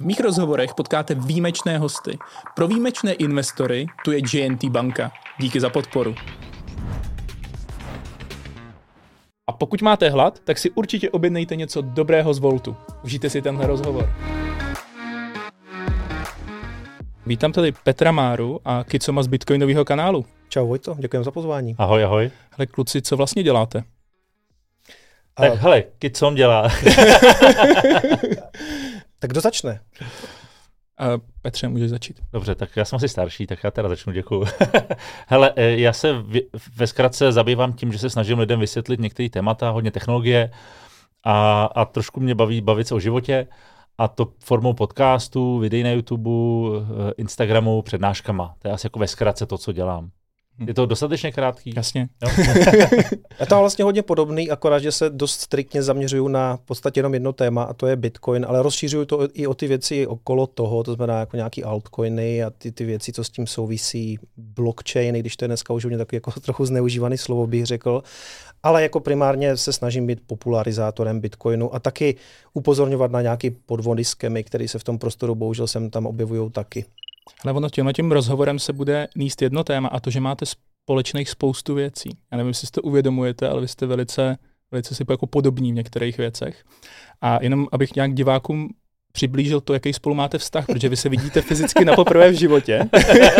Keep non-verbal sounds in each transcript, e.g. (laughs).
V mých rozhovorech potkáte výjimečné hosty. Pro výjimečné investory tu je JNT banka. Díky za podporu. A pokud máte hlad, tak si určitě objednejte něco dobrého z Voltu. Užijte si tenhle rozhovor. Vítám tady Petra Máru a Kicoma z Bitcoinového kanálu. Čau Vojto, děkujeme za pozvání. Ahoj, ahoj. Hele kluci, co vlastně děláte? Tak hele, Kicom dělá. (laughs) (laughs) Tak kdo začne? A Petře, můžeš začít. Dobře, tak já jsem asi starší, tak já teda začnu, děkuju. (laughs) hele, eh, já se v, ve zkratce zabývám tím, že se snažím lidem vysvětlit některé témata, hodně technologie a, a trošku mě baví bavit se o životě a to formou podcastů, videí na YouTube, eh, Instagramu, přednáškama. To je asi jako ve zkratce to, co dělám. Je to dostatečně krátký? Jasně. (laughs) Je to vlastně hodně podobný, akorát, že se dost striktně zaměřuju na v podstatě jenom jedno téma, a to je Bitcoin, ale rozšířuju to i o ty věci okolo toho, to znamená jako nějaký altcoiny a ty, ty věci, co s tím souvisí, blockchainy, když to je dneska už takový jako (laughs) trochu zneužívaný slovo, bych řekl. Ale jako primárně se snažím být popularizátorem Bitcoinu a taky upozorňovat na nějaký podvody, skemy, které se v tom prostoru bohužel sem tam objevují taky. Ale ono tímhle tím rozhovorem se bude níst jedno téma a to, že máte společných spoustu věcí. Já nevím, jestli si to uvědomujete, ale vy jste velice, velice si jako podobní v některých věcech. A jenom abych nějak divákům přiblížil to, jaký spolu máte vztah, protože vy se vidíte fyzicky na poprvé v životě,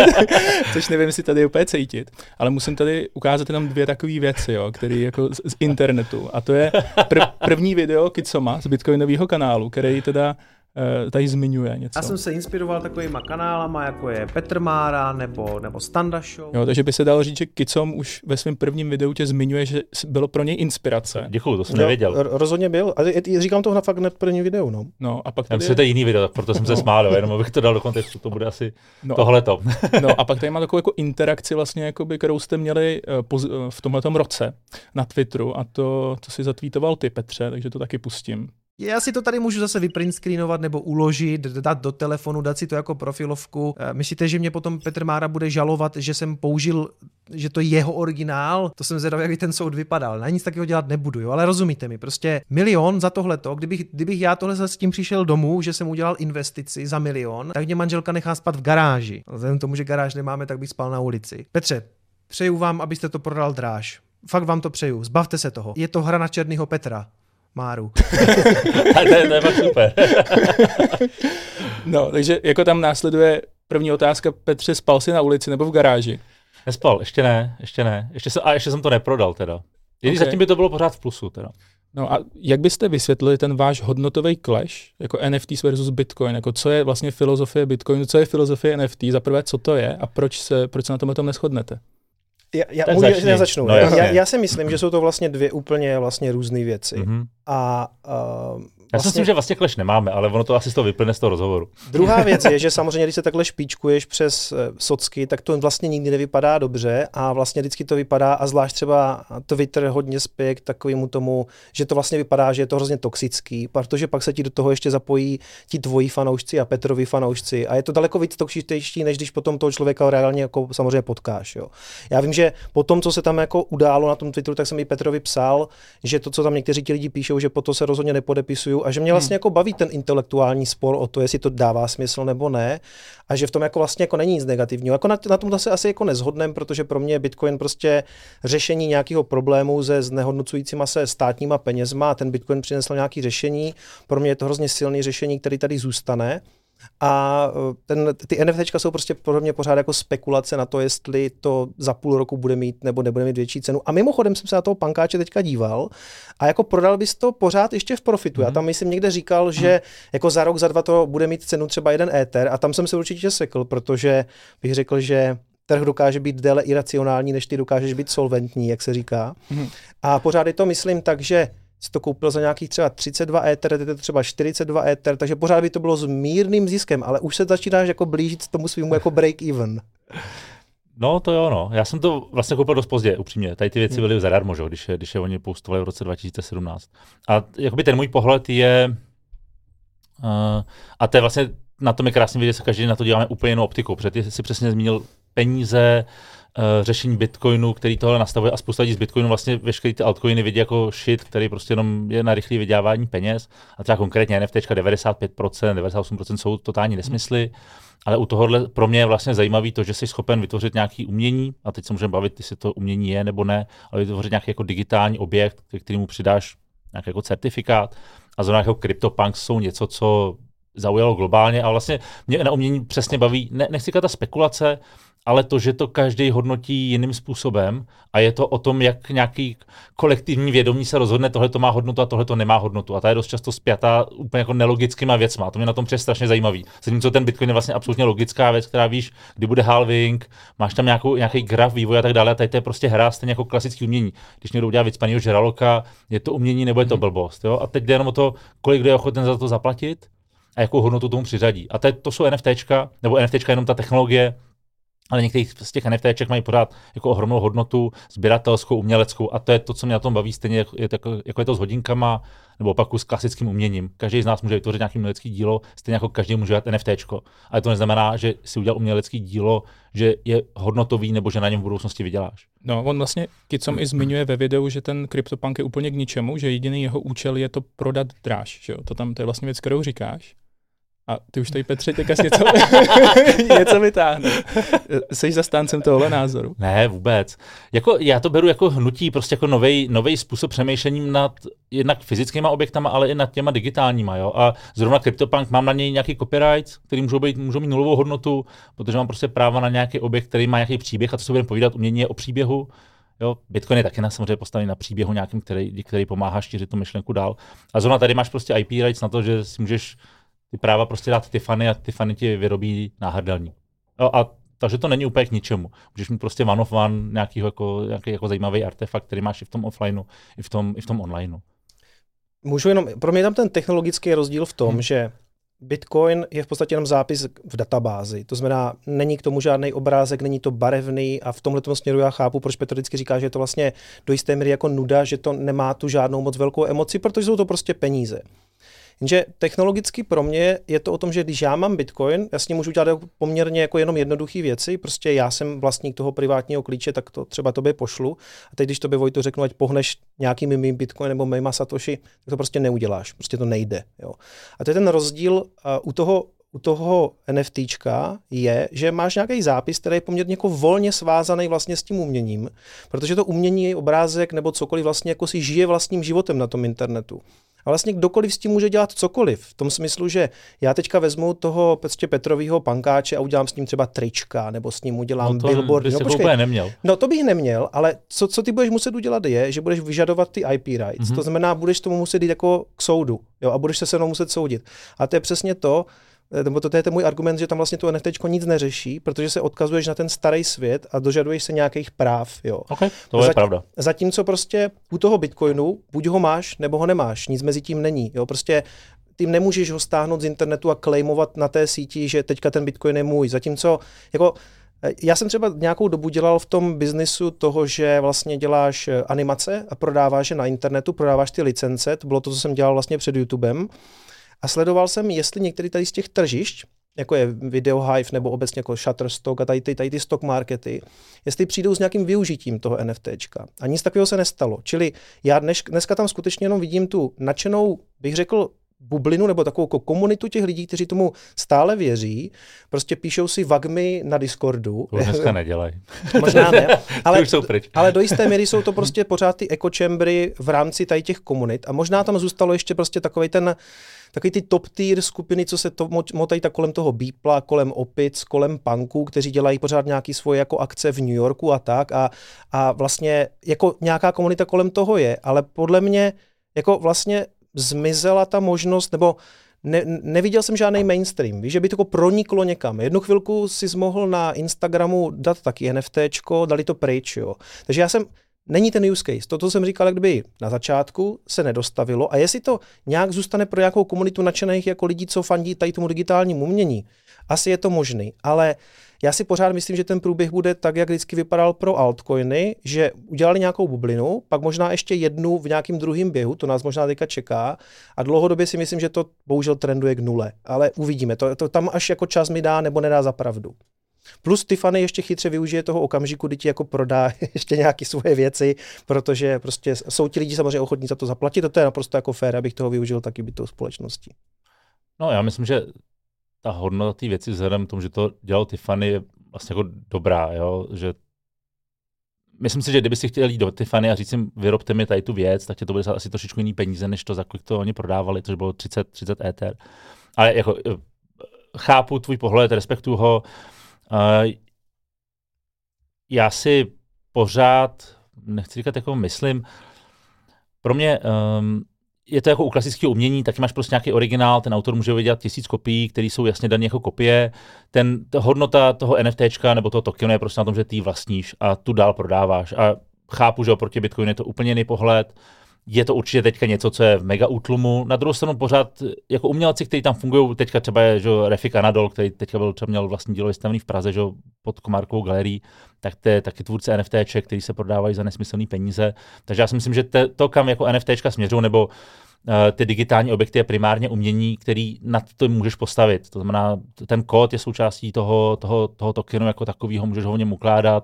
(laughs) což nevím, jestli tady úplně cítit, ale musím tady ukázat jenom dvě takové věci, jo, které jako z, z, internetu. A to je pr- první video Kitsoma z Bitcoinového kanálu, který teda tady zmiňuje něco. Já jsem se inspiroval takovýma kanálama, jako je Petr Mára nebo, nebo Standa Show. Jo, takže by se dalo říct, že Kicom už ve svém prvním videu tě zmiňuje, že bylo pro něj inspirace. Děkuju, to jsem jo, nevěděl. Rozhodně byl. A říkám to na fakt hned první videu. No. no a pak tady... Já to je jiný video, proto jsem se smál, jenom abych to dal do kontextu, to bude asi no, tohleto. no a pak tady má takovou jako interakci vlastně, jakoby, kterou jste měli uh, v tomhletom roce na Twitteru a to, to si zatvítoval ty, Petře, takže to taky pustím. Já si to tady můžu zase vyprint screenovat nebo uložit, dát do telefonu, dát si to jako profilovku. Eh, myslíte, že mě potom Petr Mára bude žalovat, že jsem použil, že to je jeho originál? To jsem zvědavý, jak by ten soud vypadal. Na nic takového dělat nebudu, jo? ale rozumíte mi. Prostě milion za tohleto, kdybych, kdybych já tohle s tím přišel domů, že jsem udělal investici za milion, tak mě manželka nechá spát v garáži. Vzhledem tomu, že garáž nemáme, tak bych spal na ulici. Petře, přeju vám, abyste to prodal dráž. Fakt vám to přeju, zbavte se toho. Je to hra na černýho Petra. Máru. (laughs) to, je, to je fakt super. no, takže jako tam následuje první otázka, Petře, spal jsi na ulici nebo v garáži? Nespal, ještě ne, ještě ne. Ještě se, a ještě jsem to neprodal teda. okay. zatím by to bylo pořád v plusu teda. No a jak byste vysvětlili ten váš hodnotový clash, jako NFT versus Bitcoin, jako co je vlastně filozofie Bitcoinu, co je filozofie NFT, za prvé co to je a proč se, proč se na tom tom neschodnete? Já, já, můžu, já začnu. No, já, já si myslím, že jsou to vlastně dvě úplně vlastně různé věci. Mm-hmm. A uh, já si myslím, že vlastně kleš nemáme, ale ono to asi z toho vyplne z toho rozhovoru. Druhá (laughs) věc je, že samozřejmě, když se takhle špičkuješ přes eh, socky, tak to vlastně nikdy nevypadá dobře a vlastně vždycky to vypadá, a zvlášť třeba Twitter hodně spěje k takovému tomu, že to vlastně vypadá, že je to hrozně toxický, protože pak se ti do toho ještě zapojí ti tvoji fanoušci a Petrovi fanoušci a je to daleko víc toxičtější, než když potom toho člověka reálně jako samozřejmě potkáš. Jo. Já vím, že po tom, co se tam jako událo na tom Twitteru, tak jsem i Petrovi psal, že to, co tam někteří ti lidi píšou, že po to se rozhodně a že mě vlastně hmm. jako baví ten intelektuální spor o to, jestli to dává smysl nebo ne a že v tom jako vlastně jako není nic negativního. Jako na, na tom se asi jako nezhodnem, protože pro mě je Bitcoin prostě řešení nějakého problému se znehodnocujícíma se státníma penězma a ten Bitcoin přinesl nějaké řešení. Pro mě je to hrozně silný řešení, který tady zůstane. A eh, ten, ty NFTčka jsou prostě pro mě pořád jako spekulace na to, jestli to za půl roku bude mít nebo nebude mít větší cenu. A mimochodem jsem se na toho pankáče teďka díval a jako prodal bys to pořád ještě v profitu. Mm. Já mhm. tam myslím někde říkal, že mm. jako za rok, za dva to bude mít cenu třeba jeden Ether a tam jsem se určitě sekl, protože bych řekl, že trh dokáže být déle iracionální, než ty dokážeš být solventní, jak se říká. Mm. A pořád je to, myslím, tak, že si to koupil za nějakých třeba 32 Ether, teď je to třeba 42 Ether, takže pořád by to bylo s mírným ziskem, ale už se začínáš jako blížit tomu svýmu jako break even. No to jo, no. Já jsem to vlastně koupil dost pozdě, upřímně. Tady ty věci hmm. byly zadarmo, že? Když, je, když je oni postovali v roce 2017. A jakoby ten můj pohled je, uh, a to je vlastně, na tom je krásně vidět, že každý na to děláme úplně jinou optikou, protože ty jsi přesně zmínil peníze, řešení Bitcoinu, který tohle nastavuje a spousta lidí z Bitcoinu vlastně veškeré ty altcoiny vidí jako shit, který prostě jenom je na rychlé vydělávání peněz. A třeba konkrétně NFT 95%, 98% jsou totální nesmysly. Ale u tohohle pro mě je vlastně zajímavý to, že jsi schopen vytvořit nějaký umění, a teď se můžeme bavit, jestli to umění je nebo ne, ale vytvořit nějaký jako digitální objekt, který mu přidáš nějaký jako certifikát. A zrovna jako CryptoPunks jsou něco, co zaujalo globálně a vlastně mě na umění přesně baví, ne, nechci ta spekulace, ale to, že to každý hodnotí jiným způsobem a je to o tom, jak nějaký kolektivní vědomí se rozhodne, tohle to má hodnotu a tohle to nemá hodnotu. A ta je dost často spjatá úplně jako nelogickýma věcma. A to mě na tom přes strašně zajímavý. Zatímco ten Bitcoin je vlastně absolutně logická věc, která víš, kdy bude halving, máš tam nějakou, nějaký graf vývoje a tak dále. A tady to je prostě hra stejně jako klasický umění. Když někdo udělá vycpaného žraloka, je to umění nebo je to mhm. blbost. Jo? A teď jde jenom o to, kolik kdo je ochoten za to zaplatit a jakou hodnotu tomu přiřadí. A teď to jsou NFTčka, nebo NFTčka jenom ta technologie, ale některý z těch NFTček mají pořád jako ohromnou hodnotu, sběratelskou, uměleckou a to je to, co mě na tom baví, stejně jako je, jako je to s hodinkama, nebo opaku s klasickým uměním. Každý z nás může vytvořit nějaký umělecký dílo, stejně jako každý může dělat NFT. Ale to neznamená, že si udělal umělecký dílo, že je hodnotový nebo že na něm v budoucnosti vyděláš. No, on vlastně Kicom i zmiňuje ve videu, že ten CryptoPunk je úplně k ničemu, že jediný jeho účel je to prodat dráž. Že jo? To tam to je vlastně věc, kterou říkáš. A ty už tady, Petře, teď něco, (laughs) něco vytáhne. (laughs) Jsi zastáncem tohle názoru? Ne, vůbec. Jako, já to beru jako hnutí, prostě jako nový způsob přemýšlením nad jednak fyzickými objektama, ale i nad těma digitálníma. Jo? A zrovna CryptoPunk mám na něj nějaký copyright, který můžou, být, můžou mít nulovou hodnotu, protože mám prostě práva na nějaký objekt, který má nějaký příběh a to se budeme povídat, umění je o příběhu. Jo, Bitcoin je taky na samozřejmě postavený na příběhu nějakým, který, který pomáhá šířit tu myšlenku dál. A zrovna tady máš prostě IP rights na to, že si můžeš ty práva prostě dát Tiffany a Tiffany ti vyrobí náhrdelník. No a takže to není úplně k ničemu. Můžeš mít prostě one of one nějaký jako, nějaký jako zajímavý artefakt, který máš i v tom offlineu, i v tom, i v tom onlineu. Můžu jenom, pro mě tam ten technologický rozdíl v tom, hmm. že Bitcoin je v podstatě jenom zápis v databázi. To znamená, není k tomu žádný obrázek, není to barevný a v tomhle směru já chápu, proč Petr vždycky říká, že je to vlastně do jisté míry jako nuda, že to nemá tu žádnou moc velkou emoci, protože jsou to prostě peníze. Jenže technologicky pro mě je to o tom, že když já mám Bitcoin, já s ním můžu dělat jako poměrně jako jenom jednoduché věci, prostě já jsem vlastník toho privátního klíče, tak to třeba tobě pošlu. A teď, když tobě Vojto řeknu, ať pohneš nějakými mým Bitcoin nebo mýma Satoshi, tak to prostě neuděláš, prostě to nejde. Jo. A to je ten rozdíl uh, u toho u toho NFTčka je, že máš nějaký zápis, který je poměrně jako volně svázaný vlastně s tím uměním, protože to umění, obrázek nebo cokoliv vlastně jako si žije vlastním životem na tom internetu. A vlastně kdokoliv s tím může dělat cokoliv. V tom smyslu, že já teďka vezmu toho prostě Petrovýho pankáče a udělám s ním třeba trička, nebo s ním udělám no to billboard. No, počkej. neměl. No to bych neměl, ale co, co ty budeš muset udělat je, že budeš vyžadovat ty IP rights. Mm-hmm. To znamená, budeš tomu muset jít jako k soudu jo, a budeš se se mnou muset soudit. A to je přesně to, nebo to, to je ten můj argument, že tam vlastně to NFT nic neřeší, protože se odkazuješ na ten starý svět a dožaduješ se nějakých práv. Jo. Okay, to je Zatím, pravda. Zatímco prostě u toho Bitcoinu buď ho máš, nebo ho nemáš. Nic mezi tím není. Jo. Prostě ty nemůžeš ho stáhnout z internetu a claimovat na té síti, že teďka ten Bitcoin je můj. Zatímco jako eh, já jsem třeba nějakou dobu dělal v tom biznisu toho, že vlastně děláš eh, animace a prodáváš je na internetu, prodáváš ty licence, to bylo to, co jsem dělal vlastně před YouTubem. A sledoval jsem, jestli některý tady z těch tržišť, jako je Video Hive nebo obecně jako Shutterstock a tady ty, tady ty stock markety, jestli přijdou s nějakým využitím toho NFTčka. A nic takového se nestalo. Čili já dnes, dneska tam skutečně jenom vidím tu nadšenou, bych řekl, bublinu nebo takovou jako komunitu těch lidí, kteří tomu stále věří, prostě píšou si vagmy na Discordu. To dneska nedělají. (laughs) Možná ne, (laughs) ale, jsou pryč. ale do jisté míry jsou to prostě pořád ty echo chambry v rámci tady těch komunit a možná tam zůstalo ještě prostě takový ten takový ty top tier skupiny, co se to motají tak kolem toho Beepla, kolem Opic, kolem punků, kteří dělají pořád nějaký svoje jako akce v New Yorku a tak a, a vlastně jako nějaká komunita kolem toho je, ale podle mě jako vlastně zmizela ta možnost, nebo ne, neviděl jsem žádný mainstream, víš, že by to jako proniklo někam. Jednu chvilku si mohl na Instagramu dát taky NFTčko, dali to pryč, jo. Takže já jsem, Není ten use case. To, jsem říkal, kdyby na začátku se nedostavilo a jestli to nějak zůstane pro nějakou komunitu nadšených jako lidí, co fandí tady tomu digitálnímu umění, asi je to možný, ale já si pořád myslím, že ten průběh bude tak, jak vždycky vypadal pro altcoiny, že udělali nějakou bublinu, pak možná ještě jednu v nějakým druhém běhu, to nás možná teďka čeká a dlouhodobě si myslím, že to bohužel trenduje k nule, ale uvidíme, to, to tam až jako čas mi dá nebo nedá za pravdu. Plus Tiffany ještě chytře využije toho okamžiku, kdy ti jako prodá (laughs) ještě nějaké svoje věci, protože prostě jsou ti lidi samozřejmě ochotní za to zaplatit, a to je naprosto jako fér, abych toho využil taky by tou společností. No já myslím, že ta hodnota té věci vzhledem k tomu, že to dělal Tiffany, je vlastně jako dobrá, jo? že myslím si, že kdyby si chtěl jít do Tiffany a říct jim, vyrobte mi tady tu věc, tak tě to bude asi trošičku jiný peníze, než to, za kolik to oni prodávali, což bylo 30, 30 Ether. Ale jako eh, chápu tvůj pohled, respektuju ho. Uh, já si pořád, nechci říkat jako myslím, pro mě um, je to jako u klasického umění, taky máš prostě nějaký originál, ten autor může vydělat tisíc kopií, které jsou jasně dané jako kopie. Ten, ta hodnota toho NFTčka nebo toho tokenu je prostě na tom, že ty vlastníš a tu dál prodáváš. A chápu, že oproti Bitcoinu je to úplně jiný pohled. Je to určitě teďka něco, co je v mega útlumu. Na druhou stranu pořád jako umělci, kteří tam fungují, teďka třeba je že Refik Anadol, který teďka byl, třeba měl vlastní dílo vystavený v Praze, že pod Komárkovou galerií, tak to je taky tvůrce NFTček, který se prodávají za nesmyslné peníze. Takže já si myslím, že te, to, kam jako NFTčka směřují, nebo uh, ty digitální objekty je primárně umění, který nad to můžeš postavit. To znamená, ten kód je součástí toho, toho, toho tokenu jako takového, můžeš ho v něm ukládat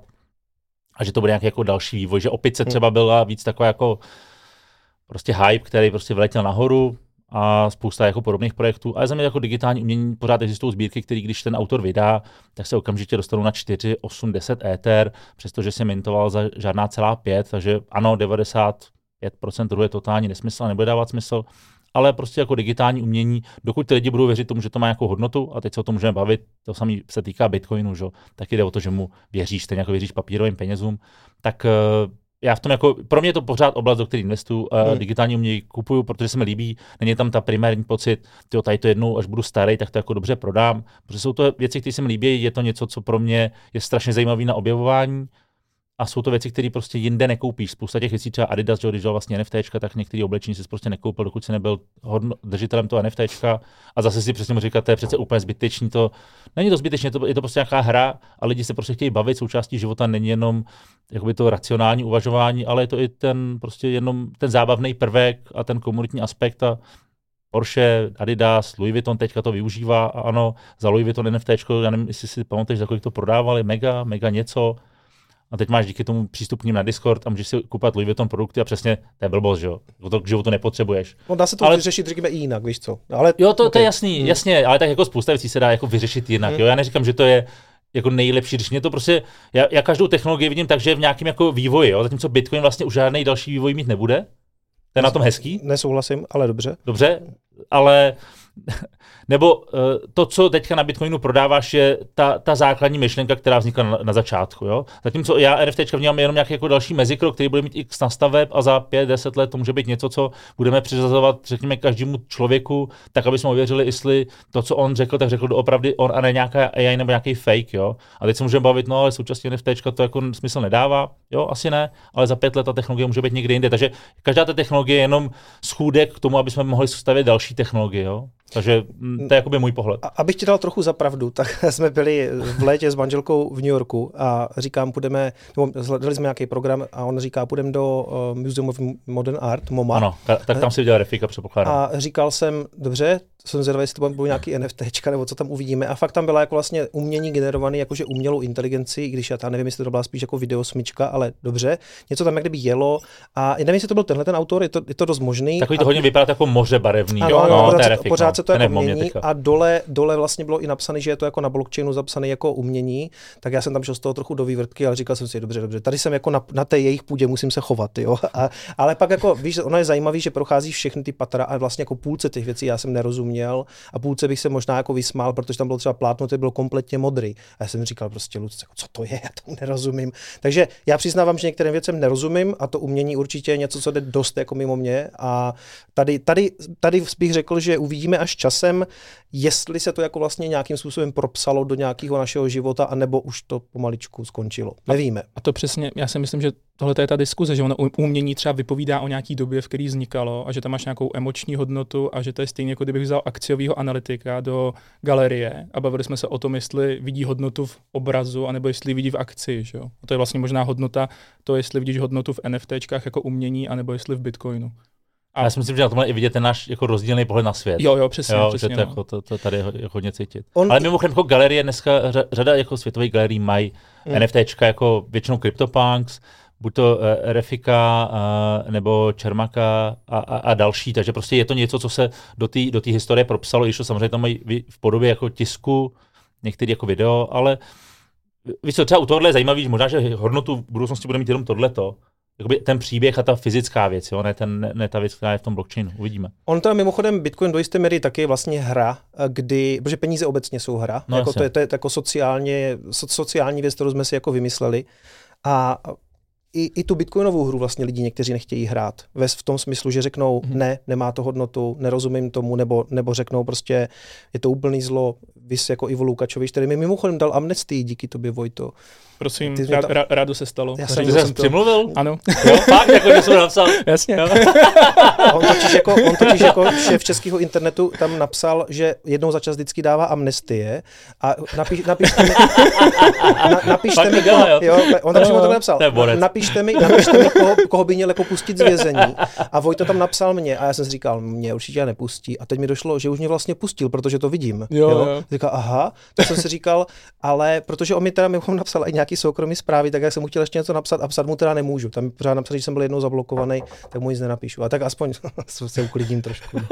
a že to bude nějaký jako další vývoj, že opět se hmm. třeba byla víc taková jako prostě hype, který prostě vyletěl nahoru a spousta jako podobných projektů. Ale za mě jako digitální umění pořád existují sbírky, které když ten autor vydá, tak se okamžitě dostanou na 4, 8, 10 Ether, přestože se mintoval za žádná celá 5, takže ano, 95% trhu je totální nesmysl a nebude dávat smysl, ale prostě jako digitální umění, dokud ty lidi budou věřit tomu, že to má nějakou hodnotu, a teď se o tom můžeme bavit, to samé se týká Bitcoinu, že? tak jde o to, že mu věříš, stejně jako věříš papírovým penězům, tak uh, já v tom jako, pro mě je to pořád oblast, do které investuju, hmm. digitální umění kupuju, protože se mi líbí, není tam ta primární pocit, tyjo, tady to jednou, až budu starý, tak to jako dobře prodám, protože jsou to věci, které se mi líbí, je to něco, co pro mě je strašně zajímavé na objevování, a jsou to věci, které prostě jinde nekoupíš. Spousta těch věcí, třeba Adidas, když dělal vlastně NFT, tak některé oblečení si prostě nekoupil, dokud si nebyl hodno, držitelem toho NFT. A zase si přesně říkat, to je přece úplně zbytečný. To, není to zbytečné, to, je to prostě nějaká hra a lidi se prostě chtějí bavit. Součástí života není jenom jakoby to racionální uvažování, ale je to i ten prostě jenom ten zábavný prvek a ten komunitní aspekt a Porsche, Adidas, Louis Vuitton teďka to využívá a ano, za Louis Vuitton NFT, já nevím, jestli si pamatuješ, za kolik to prodávali, mega, mega něco, a teď máš díky tomu přístup k ním na Discord a můžeš si kupovat Louis Vuitton produkty a přesně to je blbost, že jo. To k životu nepotřebuješ. No dá se to ale... vyřešit, řekněme, i jinak, víš co. Ale, jo, to, okay. to je jasný, hmm. jasně, ale tak jako spousta věcí se dá jako vyřešit jinak. Hmm. Jo? Já neříkám, že to je jako nejlepší, když mě to prostě, já, já každou technologii vidím tak, že je v nějakém jako vývoji, jo? zatímco Bitcoin vlastně už žádný další vývoj mít nebude. To je na tom hezký. Nesouhlasím, ale dobře. Dobře, ale (laughs) nebo uh, to, co teďka na Bitcoinu prodáváš, je ta, ta základní myšlenka, která vznikla na, na začátku. Jo? Zatímco já NFT vnímám jenom nějaký jako další mezikrok, který bude mít x nastaveb a za 5-10 let to může být něco, co budeme přiřazovat, řekněme, každému člověku, tak aby jsme ověřili, jestli to, co on řekl, tak řekl doopravdy on a ne nějaká AI nebo nějaký fake. Jo? A teď se můžeme bavit, no ale současně NFT to jako smysl nedává. Jo, asi ne, ale za pět let ta technologie může být někde jinde. Takže každá ta technologie je jenom schůdek k tomu, aby jsme mohli stavět další technologie. Jo? Takže to je jakoby můj pohled. A, abych ti dal trochu za pravdu, tak (laughs) jsme byli v létě s manželkou v New Yorku a říkám, půjdeme, nebo hledali jsme nějaký program a on říká, půjdeme do uh, Museum of Modern Art, MoMA. Ano, tak tam si udělal refika, předpokládám. A říkal jsem, dobře, jsem zvědavý, jestli to bude nějaký NFT, nebo co tam uvidíme. A fakt tam byla jako vlastně umění generovaný jakože umělou inteligenci, i když já tam nevím, jestli to byla spíš jako videosmyčka, ale dobře. Něco tam jak kdyby jelo. A nevím, jestli to byl tenhle ten autor, je to, je to dost možný. Takový to hodně vypadá jako moře barevný. Ano, jo, no, pořád, refik, pořád no. se to jako mění. A dole, dole vlastně bylo i napsané, že je to jako na blockchainu zapsané jako umění. Tak já jsem tam šel z toho trochu do vývrtky, ale říkal jsem si, dobře, dobře, tady jsem jako na, na té jejich půdě musím se chovat. Jo? (laughs) A, ale pak jako, víš, ono je zajímavé, že prochází všechny ty patra a vlastně jako půlce těch věcí já jsem nerozuměl a půlce bych se možná jako vysmál, protože tam bylo třeba plátno, to bylo kompletně modrý. A já jsem říkal prostě, Lucce, jako, co to je, (laughs) já tomu nerozumím. Takže já přiznávám, že některým věcem nerozumím a to umění určitě je něco, co jde dost jako mimo mě. A tady, tady, tady bych řekl, že uvidíme až časem, jestli se to jako vlastně nějakým způsobem propsalo do nějakého našeho života, anebo už to pomaličku skončilo. Nevíme. A to přesně, já si myslím, že tohle je ta diskuze, že ono umění třeba vypovídá o nějaký době, v které vznikalo a že tam máš nějakou emoční hodnotu a že to je stejně, jako kdybych vzal akciového analytika do galerie a bavili jsme se o tom, jestli vidí hodnotu v obrazu, anebo jestli vidí v akci. Že? A to je vlastně možná hodnota, to jestli vidíš hodnotu v NFTčkách jako umění, anebo jestli v Bitcoinu. A já si myslím, že na tomhle i vidět ten náš jako rozdílný pohled na svět. Jo, jo, přesně. Jo, přesně že to, no. jako, to, to tady je ho- hodně cítit. On- Ale mimochodem, jako galerie dneska, řa- řada jako světových galerií mají Hmm. mm. NFTčka jako většinou CryptoPunks, buď to uh, Refika uh, nebo Čermaka a, a, a, další, takže prostě je to něco, co se do té do historie propsalo, to samozřejmě tam mají v podobě jako tisku, některý jako video, ale víš co, třeba u tohohle je zajímavý, že možná, že hodnotu v budoucnosti bude mít jenom tohleto, Jakoby ten příběh a ta fyzická věc, jo? Ne, ten, ne, ne ta věc, která je v tom blockchainu. Uvidíme. On to je mimochodem Bitcoin do jisté míry taky vlastně hra, kdy, protože peníze obecně jsou hra, No, jako jasně. to, je, to je jako sociálně, so, sociální věc, kterou jsme si jako vymysleli. A i, i tu bitcoinovou hru vlastně lidi někteří nechtějí hrát. Ve, v tom smyslu, že řeknou, Mhm. ne, nemá to hodnotu, nerozumím tomu, nebo, nebo řeknou prostě, je to úplný zlo, vys jako Ivo Lukačovič, který mi mimochodem dal amnestii díky tobě, Vojto. Prosím, Ty rád, to- rá, rádo se stalo. Já jsem- Ty jsem jsi to- přimluvil? Ano, Jo, fakt, jako, že jsem to napsal. (laughs) jasně. Jo. On totiž jako, on totiž jako šéf českého internetu tam napsal, že jednou za čas vždycky dává amnestie a napíš, napište mi, na, napište Fakt mi, to dělá, koho, jo? jo, on tam napsal, To borec. napište mi, napište mi koho, koho, by měl jako pustit z vězení a Vojto tam napsal mě a já jsem si říkal, mě určitě nepustí a teď mi došlo, že už mě vlastně pustil, protože to vidím. Jo, jo. Říkal, aha, tak jsem si říkal, ale protože on mi teda mimochodem napsal i nějaký soukromý zprávy, tak jak jsem mu chtěl ještě něco napsat a psat mu teda nemůžu. Tam pořád napsal, že jsem byl jednou zablokovaný, tak mu nic nenapíšu. A tak aspoň (laughs) se uklidím trošku. (laughs)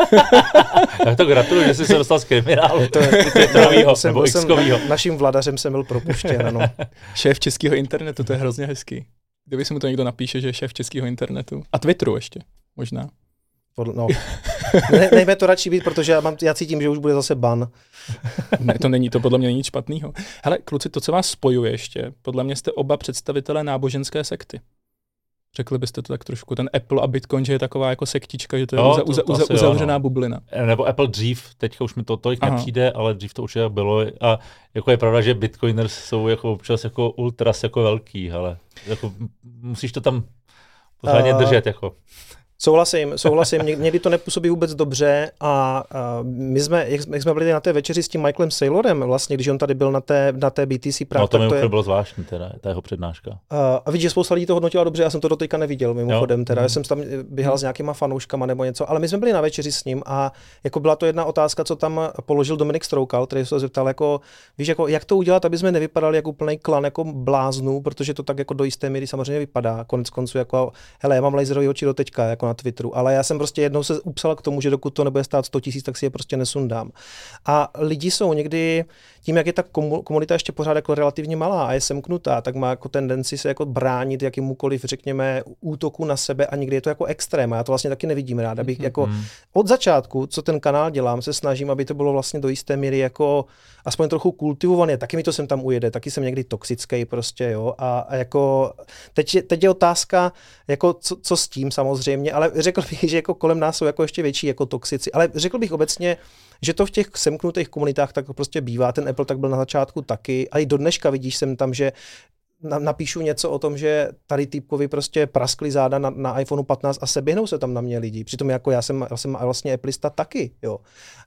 Tak to gratuluju, že jsi se dostal z kriminálu. To je, (laughs) Twitterovýho, jsem, nebo jsem, naším vladařem jsem byl propuštěn, ano. Šéf českého internetu, to je hrozně hezký. Kdyby si mu to někdo napíše, že je šéf českého internetu. A Twitteru ještě, možná. Podle, no. Ne, nejme to radši být, protože já, mám, já cítím, že už bude zase ban. Ne, to není, to podle mě není nic špatného. Hele, kluci, to, co vás spojuje ještě, podle mě jste oba představitelé náboženské sekty. Řekli byste to tak trošku, ten Apple a Bitcoin, že je taková jako sektička, že to je Jo, uza, to- uza, to uza, asi jo, uzavřená no. bublina. Nebo Apple dřív, teďka už mi to tolik Aha. nepřijde, ale dřív to určitě bylo. A jako je pravda, že bitcoiners jsou jako občas jako ultras jako velký, ale jako musíš to tam pořádně držet. Jako. Souhlasím, souhlasím. Něk- Někdy to nepůsobí vůbec dobře a, a my jsme, jak, jsme- jak jsme byli na té večeři s tím Michaelem Saylorem, vlastně, když on tady byl na té, na té BTC Prague, No to mi to je, bylo zvláštní, teda, ta jeho přednáška. Uh, a vidíš, že spousta lidí to hodnotila dobře, já jsem to doteďka neviděl mimochodem, teda Mhm. já jsem tam běhal s nějakýma fanouškama nebo něco, ale my jsme byli na večeři s ním a jako byla to jedna otázka, co tam položil Dominik Stroukal, který se zeptal, jako, víš, jako, jak to udělat, aby jsme nevypadali jako úplný klan jako bláznů, protože to tak jako do jisté míry samozřejmě vypadá, konec konců jako, hele, já mám laserové oči do teďka, jako na Twitteru, ale já jsem prostě jednou se upsal k tomu, že dokud to nebude stát 100 tisíc, tak si je prostě nesundám. A lidi jsou někdy, tím, jak je ta komu- komunita ještě pořád jako relativně malá a je semknutá, tak má jako tendenci se jako bránit jakýmukoliv, řekněme, útoku na sebe a někdy je to jako extrém. A já to vlastně taky nevidím rád. Abych jako Mm. od začátku, co ten kanál dělám, se snažím, aby to bylo vlastně do jisté míry jako aspoň trochu kultivované. Taky mi to sem tam ujede, taky jsem někdy toxický prostě, jo. A, a jako teď je, teď je otázka, jako co, co, s tím samozřejmě, ale řekl bych, že jako kolem nás jsou jako ještě větší jako toxici, ale řekl bych obecně, že to v těch semknutých komunitách tak prostě bývá. Ten Apple tak byl na začátku taky. A i do dneška vidíš sem tam, že na, napíšu něco o tom, že tady týpkovi prostě praskly záda na, na iPhoneu 15 a seběhnou se tam na mě lidi. Přitom jako já jsem, já jsem vlastně Appleista taky, jo.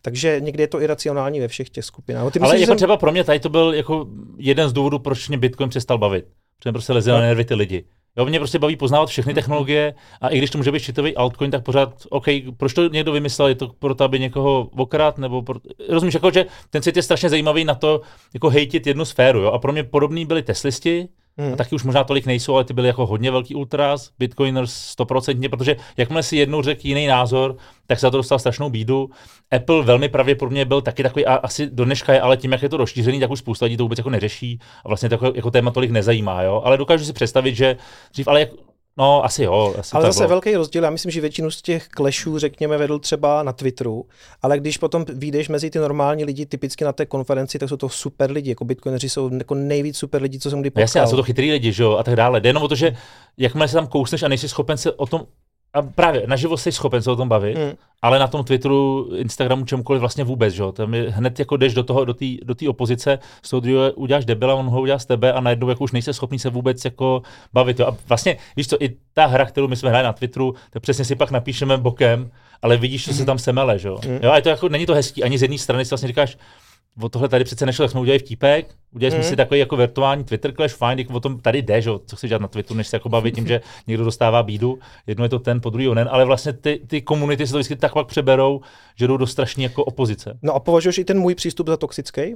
Takže někdy je to iracionální ve všech těch skupinách. No, ty Ale myslíš, jako jsem... třeba pro mě tady to byl jako jeden z důvodů, proč mě Bitcoin přestal bavit. Protože prostě leze na nervy ty lidi. Jo, mě prostě baví poznávat všechny technologie a i když to může být šitový altcoin, tak pořád, OK, proč to někdo vymyslel, je to proto, aby někoho okrát, nebo pro... rozumíš, jako, že ten svět je strašně zajímavý na to, jako hejtit jednu sféru, jo, a pro mě podobný byli teslisti, Hmm. a taky už možná tolik nejsou, ale ty byly jako hodně velký ultras, bitcoiners stoprocentně, protože jakmile si jednou řekl jiný názor, tak se za to dostal strašnou bídu. Apple velmi pravděpodobně byl taky takový, a asi do dneška je, ale tím, jak je to rozšířený, tak už spousta lidí to vůbec jako neřeší a vlastně to jako, jako téma tolik nezajímá, jo. Ale dokážu si představit, že dřív, ale jak, no asi jo. Asi Ale zase bylo. velký rozdíl, já myslím, že většinu z těch klešů, řekněme, vedl třeba na Twitteru, ale když potom vyjdeš mezi ty normální lidi, typicky na té konferenci, tak jsou to super lidi, jako bitcoineři jsou jako nejvíc super lidi, co jsem kdy No potkal. Jasně, a jsou to chytrý lidi, že jo, a tak dále. Jde jenom o to, že jakmile se tam kousneš a nejsi schopen se o tom, a právě naživo jsi schopen se o tom bavit, Hmm. ale na tom Twitteru, Instagramu, čemkoliv vlastně vůbec, že jo. Tam je, hned jako jdeš do toho, do té do té opozice, z toho druhého uděláš debila, on ho udělá z tebe a najednou jako už nejsi schopný se vůbec jako bavit. Jo. A vlastně, víš co, i ta hra, kterou my jsme hráli na Twitteru, tak přesně si pak napíšeme bokem, ale vidíš, co se tam semele, že jo. Mhm. jo a je to jako, není to hezký, ani z jedné strany si vlastně říkáš, o tohle tady přece nešlo, tak jsme udělali vtípek, udělali jsme Mhm. si takový jako virtuální Twitter clash, fajn, jako o tom tady jde, že? co chci dělat na Twitteru, než se jako bavit tím, že (laughs) někdo dostává bídu, jedno je to ten, po druhý onen, ale vlastně ty, ty komunity se to vždycky tak pak přeberou, že jdou do strašní jako opozice. No a považuješ i ten můj přístup za toxický?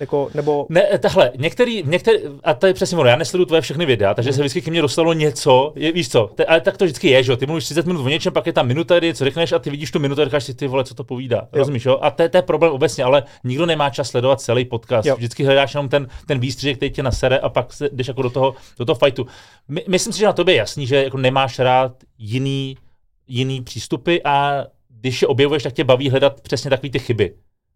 Jako, nebo Ne, tahle, některý, některý, a to je přesně ono, já nesleduju tvoje všechny videa, takže se vždycky ke mně dostalo něco, je, víš co, te, ale tak to vždycky je, že jo, ty mluvíš 30 minut o něčem, pak je tam minuta, kdy něco řekneš a ty vidíš tu minutu a říkáš si, ty vole, co to povídá, jo. rozumíš, jo, a to, je- to je problém obecně, ale nikdo nemá čas sledovat celý podcast, Jo. jo. vždycky hledáš jenom ten, ten výstřih, který tě nasere a pak se, jdeš jako do toho, do toho fightu. My, myslím si, že na tobě je jasný, že jako nemáš rád jiný, jiný přístupy a když je objevuješ, tak tě baví hledat přesně takové ty chyby.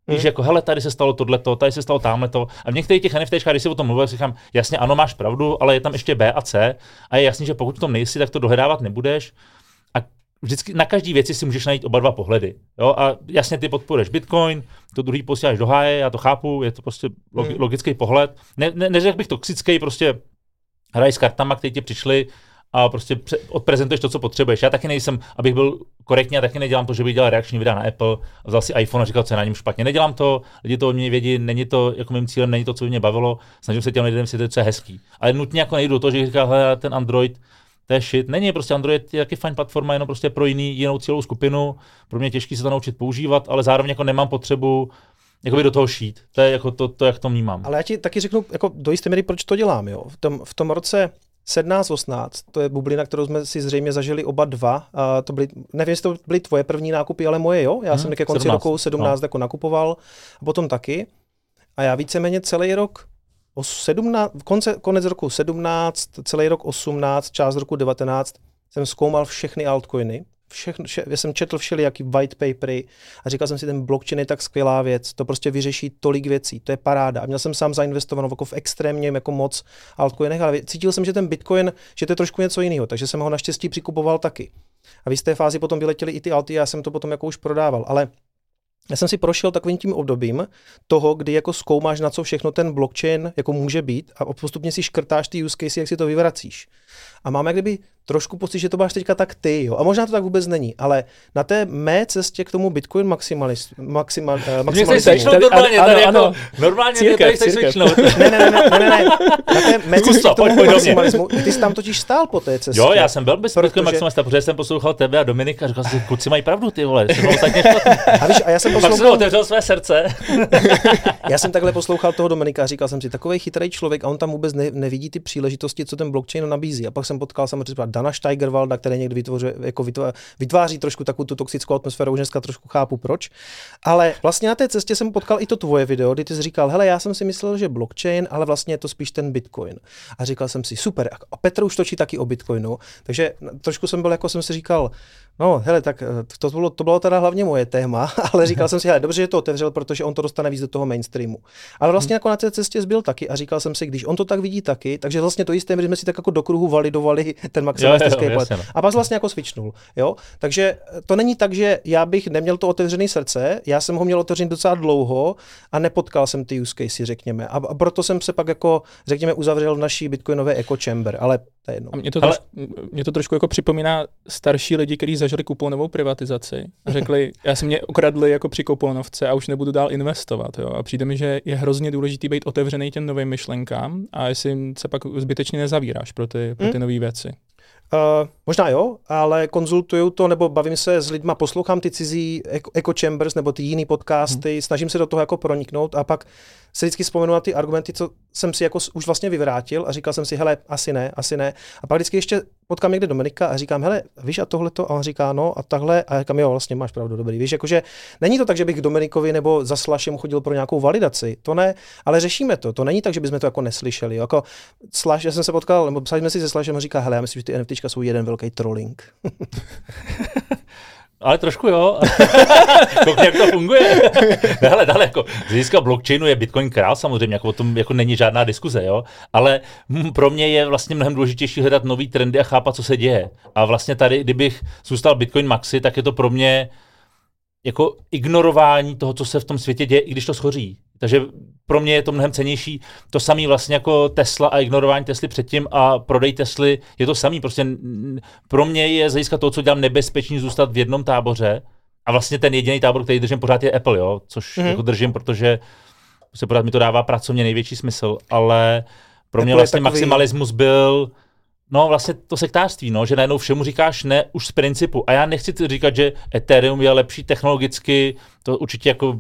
Víš, Hmm. jako hele, tady se stalo tohleto, tady se stalo tamhleto. A v některých těch NFTčkách, když si o tom mluvil, říkám, jasně, ano, máš pravdu, ale je tam ještě B a C. A je jasný, že pokud v tom nejsi, tak to dohledávat nebudeš. A vždycky na každý věci si můžeš najít oba dva pohledy. Jo? A jasně ty podporuješ Bitcoin, to druhý posíláš do háje, já to chápu, je to prostě logi- Hmm. logický pohled. Ne, ne, neřekl bych toxický, prostě hraj s kartama, které ti přišly a prostě odprezentuješ to, co potřebuješ. Já taky nejsem, abych byl korektní, já taky nedělám to, že bych dělal reakční videa na Apple, a vzal si iPhone a říkal, co je na něm špatně. Nedělám to, lidi to od mě vědí, není to jako mým cílem, není to, co by mě bavilo, snažím se těm lidem vysvětlit, co je hezký. Ale nutně jako nejdu do toho, že říká, ten Android, to je shit. Není, prostě Android je taky fajn platforma, jenom prostě pro jiný, jinou cílovou skupinu. Pro mě je těžký se to naučit používat, ale zároveň jako nemám potřebu jakoby do toho šít. To je jako to, to jak to vnímám. Ale já ti taky řeknu jako do jisté míry, proč to dělám. Jo. V, tom, v tom roce 17-18, to je bublina, kterou jsme si zřejmě zažili oba dva. A to byly, nevím, jestli to byly tvoje první nákupy, ale moje, jo. Já Hmm, jsem ke konci 17, roku 17 no. jako nakupoval a potom taky. A já víceméně celý rok, os- 17, konce, konec roku 17, celý rok 18, část roku 19, jsem zkoumal všechny altcoiny. Všechno, vše, já jsem četl všelijaký white papery a říkal jsem si, ten blockchain je tak skvělá věc, to prostě vyřeší tolik věcí, to je paráda. A měl jsem sám zainvestovanou jako v extrémně jako moc altcoinech, ale cítil jsem, že ten bitcoin, že to je trošku něco jiného, takže jsem ho naštěstí přikupoval taky. A v jisté fázi potom vyletěly i ty alty, já jsem to potom jako už prodával, ale já jsem si prošel takovým tím obdobím toho, kdy jako zkoumáš, na co všechno ten blockchain jako může být a postupně si škrtáš ty use case, jak si to vyvracíš. A mám jak kdyby trošku pocit, že to máš teďka tak ty, jo. A možná to tak vůbec není, ale na té mé cestě k tomu Bitcoin maximalist, maximal, eh, Mě chceš maximalismu. Tady- normálně, ano, tady jako, ano. normálně Církev, tady církev. ne, ne, ne, ne, ne, ne, na té mé cestě to, k tomu pojď, maximalismu, ty jsi tam totiž stál po té cestě. Jo, já jsem byl bez Protože- Bitcoin maximalista, protože jsem poslouchal tebe a Dominika a říkal si, kluci mají pravdu, ty vole, jsem. A víš, a já jsem Pak jsem poslouchal, otevřel své srdce. (laughs) Já jsem takhle poslouchal toho Dominika a říkal jsem si, takový chytrý člověk a on tam vůbec ne, nevidí ty příležitosti, co ten blockchain nabízí. A pak jsem potkal samozřejmě třeba Dana Steigerwalda, který někdy vytvoří, jako vytváří, vytváří trošku takovou tu toxickou atmosféru, už dneska trošku chápu proč. Ale vlastně na té cestě jsem potkal i to tvoje video, kdy ty jsi říkal, hele, já jsem si myslel, že blockchain, ale vlastně je to spíš ten bitcoin. A říkal jsem si, super, a Petr už točí taky o bitcoinu, takže trošku jsem byl, jako jsem si říkal, No, hele, tak eh, to bylo, to bylo teda hlavně moje téma, (laughs) ale říkal jsem si, hele, dobře, že to otevřel, protože on to dostane víc do toho mainstreamu. Ale vlastně jako na té cestě zbyl taky a říkal jsem si, když on to tak vidí taky, takže vlastně to jisté, my jsme si tak jako do kruhu validovali ten maximalistický pohled. no. A pak vlastně jako switchnul. Jo? Takže to není tak, že já bych neměl to otevřené srdce, já jsem ho měl otevřený docela dlouho a nepotkal jsem ty use case, řekněme. A, a proto jsem se pak jako, řekněme, uzavřel v naší bitcoinové echo chamber, ale to je jedno. A mě to, Ale- troš, mě to trošku jako připomíná starší lidi, kteří zažili kuponovou privatizaci a (laughs) řekli, já si mě okradli jako při kuponovce a už nebudu dál investovat. Jo? A přijde mi, že je hrozně důležitý být otevřený těm novým myšlenkám a jestli se pak zbytečně nezavíráš pro ty, pro ty Hmm. nové věci. Uh, možná jo, ale konzultuju to, nebo bavím se s lidma, poslouchám ty cizí eco, eco chambers nebo ty jiný podcasty, hmm. snažím se do toho jako proniknout a pak se vždycky vzpomenu na ty argumenty, co jsem si jako už vlastně vyvrátil a říkal jsem si, hele, asi ne, asi ne. A pak vždycky ještě potkám někde Dominika a říkám, hele, víš a tohle to, a on říká, no a takhle, a já říkám, jo, vlastně máš pravdu, dobrý. Víš, jakože není to tak, že bych k Dominikovi nebo za Slashem chodil pro nějakou validaci, to ne, ale řešíme to. To není tak, že bychom to jako neslyšeli. Jako Slash, já jsem se potkal, nebo psali jsme si se Slashem a říká, hele, já myslím, že ty NFTčka jsou jeden velký trolling. (laughs) (laughs) Ale trošku jo. (laughs) Koukni, jak to funguje. Ne, ale dále, jako, z hlediska blockchainu je Bitcoin král samozřejmě, jako o tom jako není žádná diskuze, jo. Ale hm, pro mě je vlastně mnohem důležitější hledat nový trendy a chápat, co se děje. A vlastně tady, kdybych zůstal Bitcoin maxi, tak je to pro mě jako ignorování toho, co se v tom světě děje, i když to schoří. Takže pro mě je to mnohem cenější. To samý vlastně jako Tesla a ignorování Tesly předtím a prodej Tesly je to samý. Prostě pro mě je z hlediska toho, co dělám, nebezpečný zůstat v jednom táboře. A vlastně ten jediný tábor, který držím pořád, je Apple, jo? což Mhm. mm-hmm. jako držím, protože se pořád mi to dává pracovně největší smysl, ale pro mě Apple vlastně takový- maximalismus byl No vlastně to sektářství, no, že najednou všemu říkáš ne už z principu. A já nechci říkat, že Ethereum je lepší technologicky, to určitě jako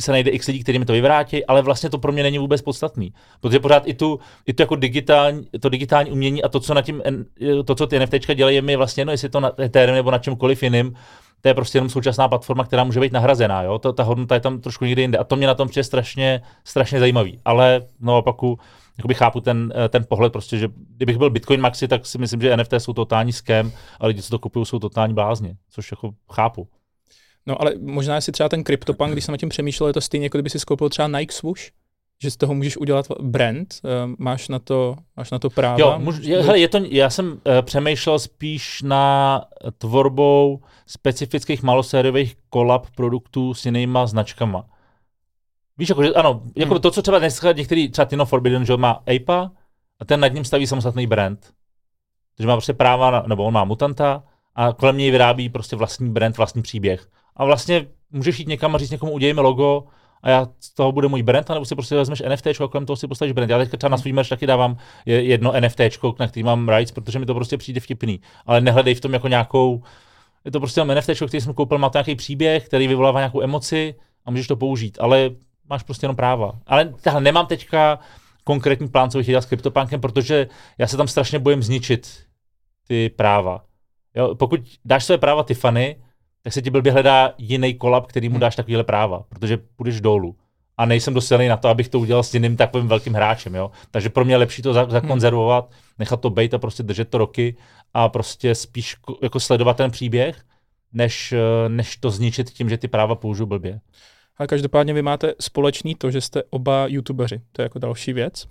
se najde x lidí, kteří mi to vyvrátí, ale vlastně to pro mě není vůbec podstatný. Protože pořád i tu, i tu jako digitální, to digitální umění a to, co na tím, to, co ty NFTčka dělají, je mi vlastně jedno, jestli je to na Ethereum nebo na čemkoliv jiným, to je prostě jenom současná platforma, která může být nahrazená, jo? To, ta hodnota je tam trošku někde jinde a to mě na tom přijde strašně, strašně zajímavý. Ale no jakoby chápu ten, eh, ten pohled, prostě, že kdybych byl Bitcoin Maxi, tak si myslím, že NFT jsou totální scam a lidi, co to kupují, jsou totální blázni, což jako chápu. No ale možná si třeba ten CryptoPunk, když jsem nad tím přemýšlel, je to stejně, jako kdyby si skoupil třeba Nike Swoosh, že z toho můžeš udělat brand, eh, máš na to, máš na to práva. Jo, můž, je, hele, je to, já jsem uh, přemýšlel spíš na tvorbou specifických malosériových kolab produktů s jinýma značkama. Víš, jako, že, ano, jako Hmm. to, co třeba dneska některý, třeba Tino Forbidden, že má Ape a ten nad ním staví samostatný brand. Takže má prostě práva, na, nebo on má mutanta a kolem něj vyrábí prostě vlastní brand, vlastní příběh. A vlastně můžeš jít někam a říct někomu, udělej mi logo a já z toho bude můj brand, nebo si prostě vezmeš NFT a kolem toho si postavíš brand. Já teď třeba na svůj merch taky dávám je- jedno NFT, na který mám rights, protože mi to prostě přijde vtipný. Ale nehledej v tom jako nějakou, je to prostě NFT, který jsem koupil, má to nějaký příběh, který vyvolává nějakou emoci a můžeš to použít, ale máš prostě jenom práva. Ale tahle, nemám teďka konkrétní plán, co bych dělat s CryptoPunkem, protože já se tam strašně bojím zničit ty práva. Jo, pokud dáš své práva Tiffany, tak se ti blbě hledá jiný kolab, který mu Hmm. dáš takovýhle práva, protože půjdeš dolů. A nejsem dost silný na to, abych to udělal s jiným takovým velkým hráčem. Jo? Takže pro mě je lepší to za- zakonzervovat, nechat to bejt a prostě držet to roky a prostě spíš ko- jako sledovat ten příběh, než, než to zničit tím, že ty práva použiju blbě. Ale každopádně vy máte společný to, že jste oba youtubeři, to je jako další věc,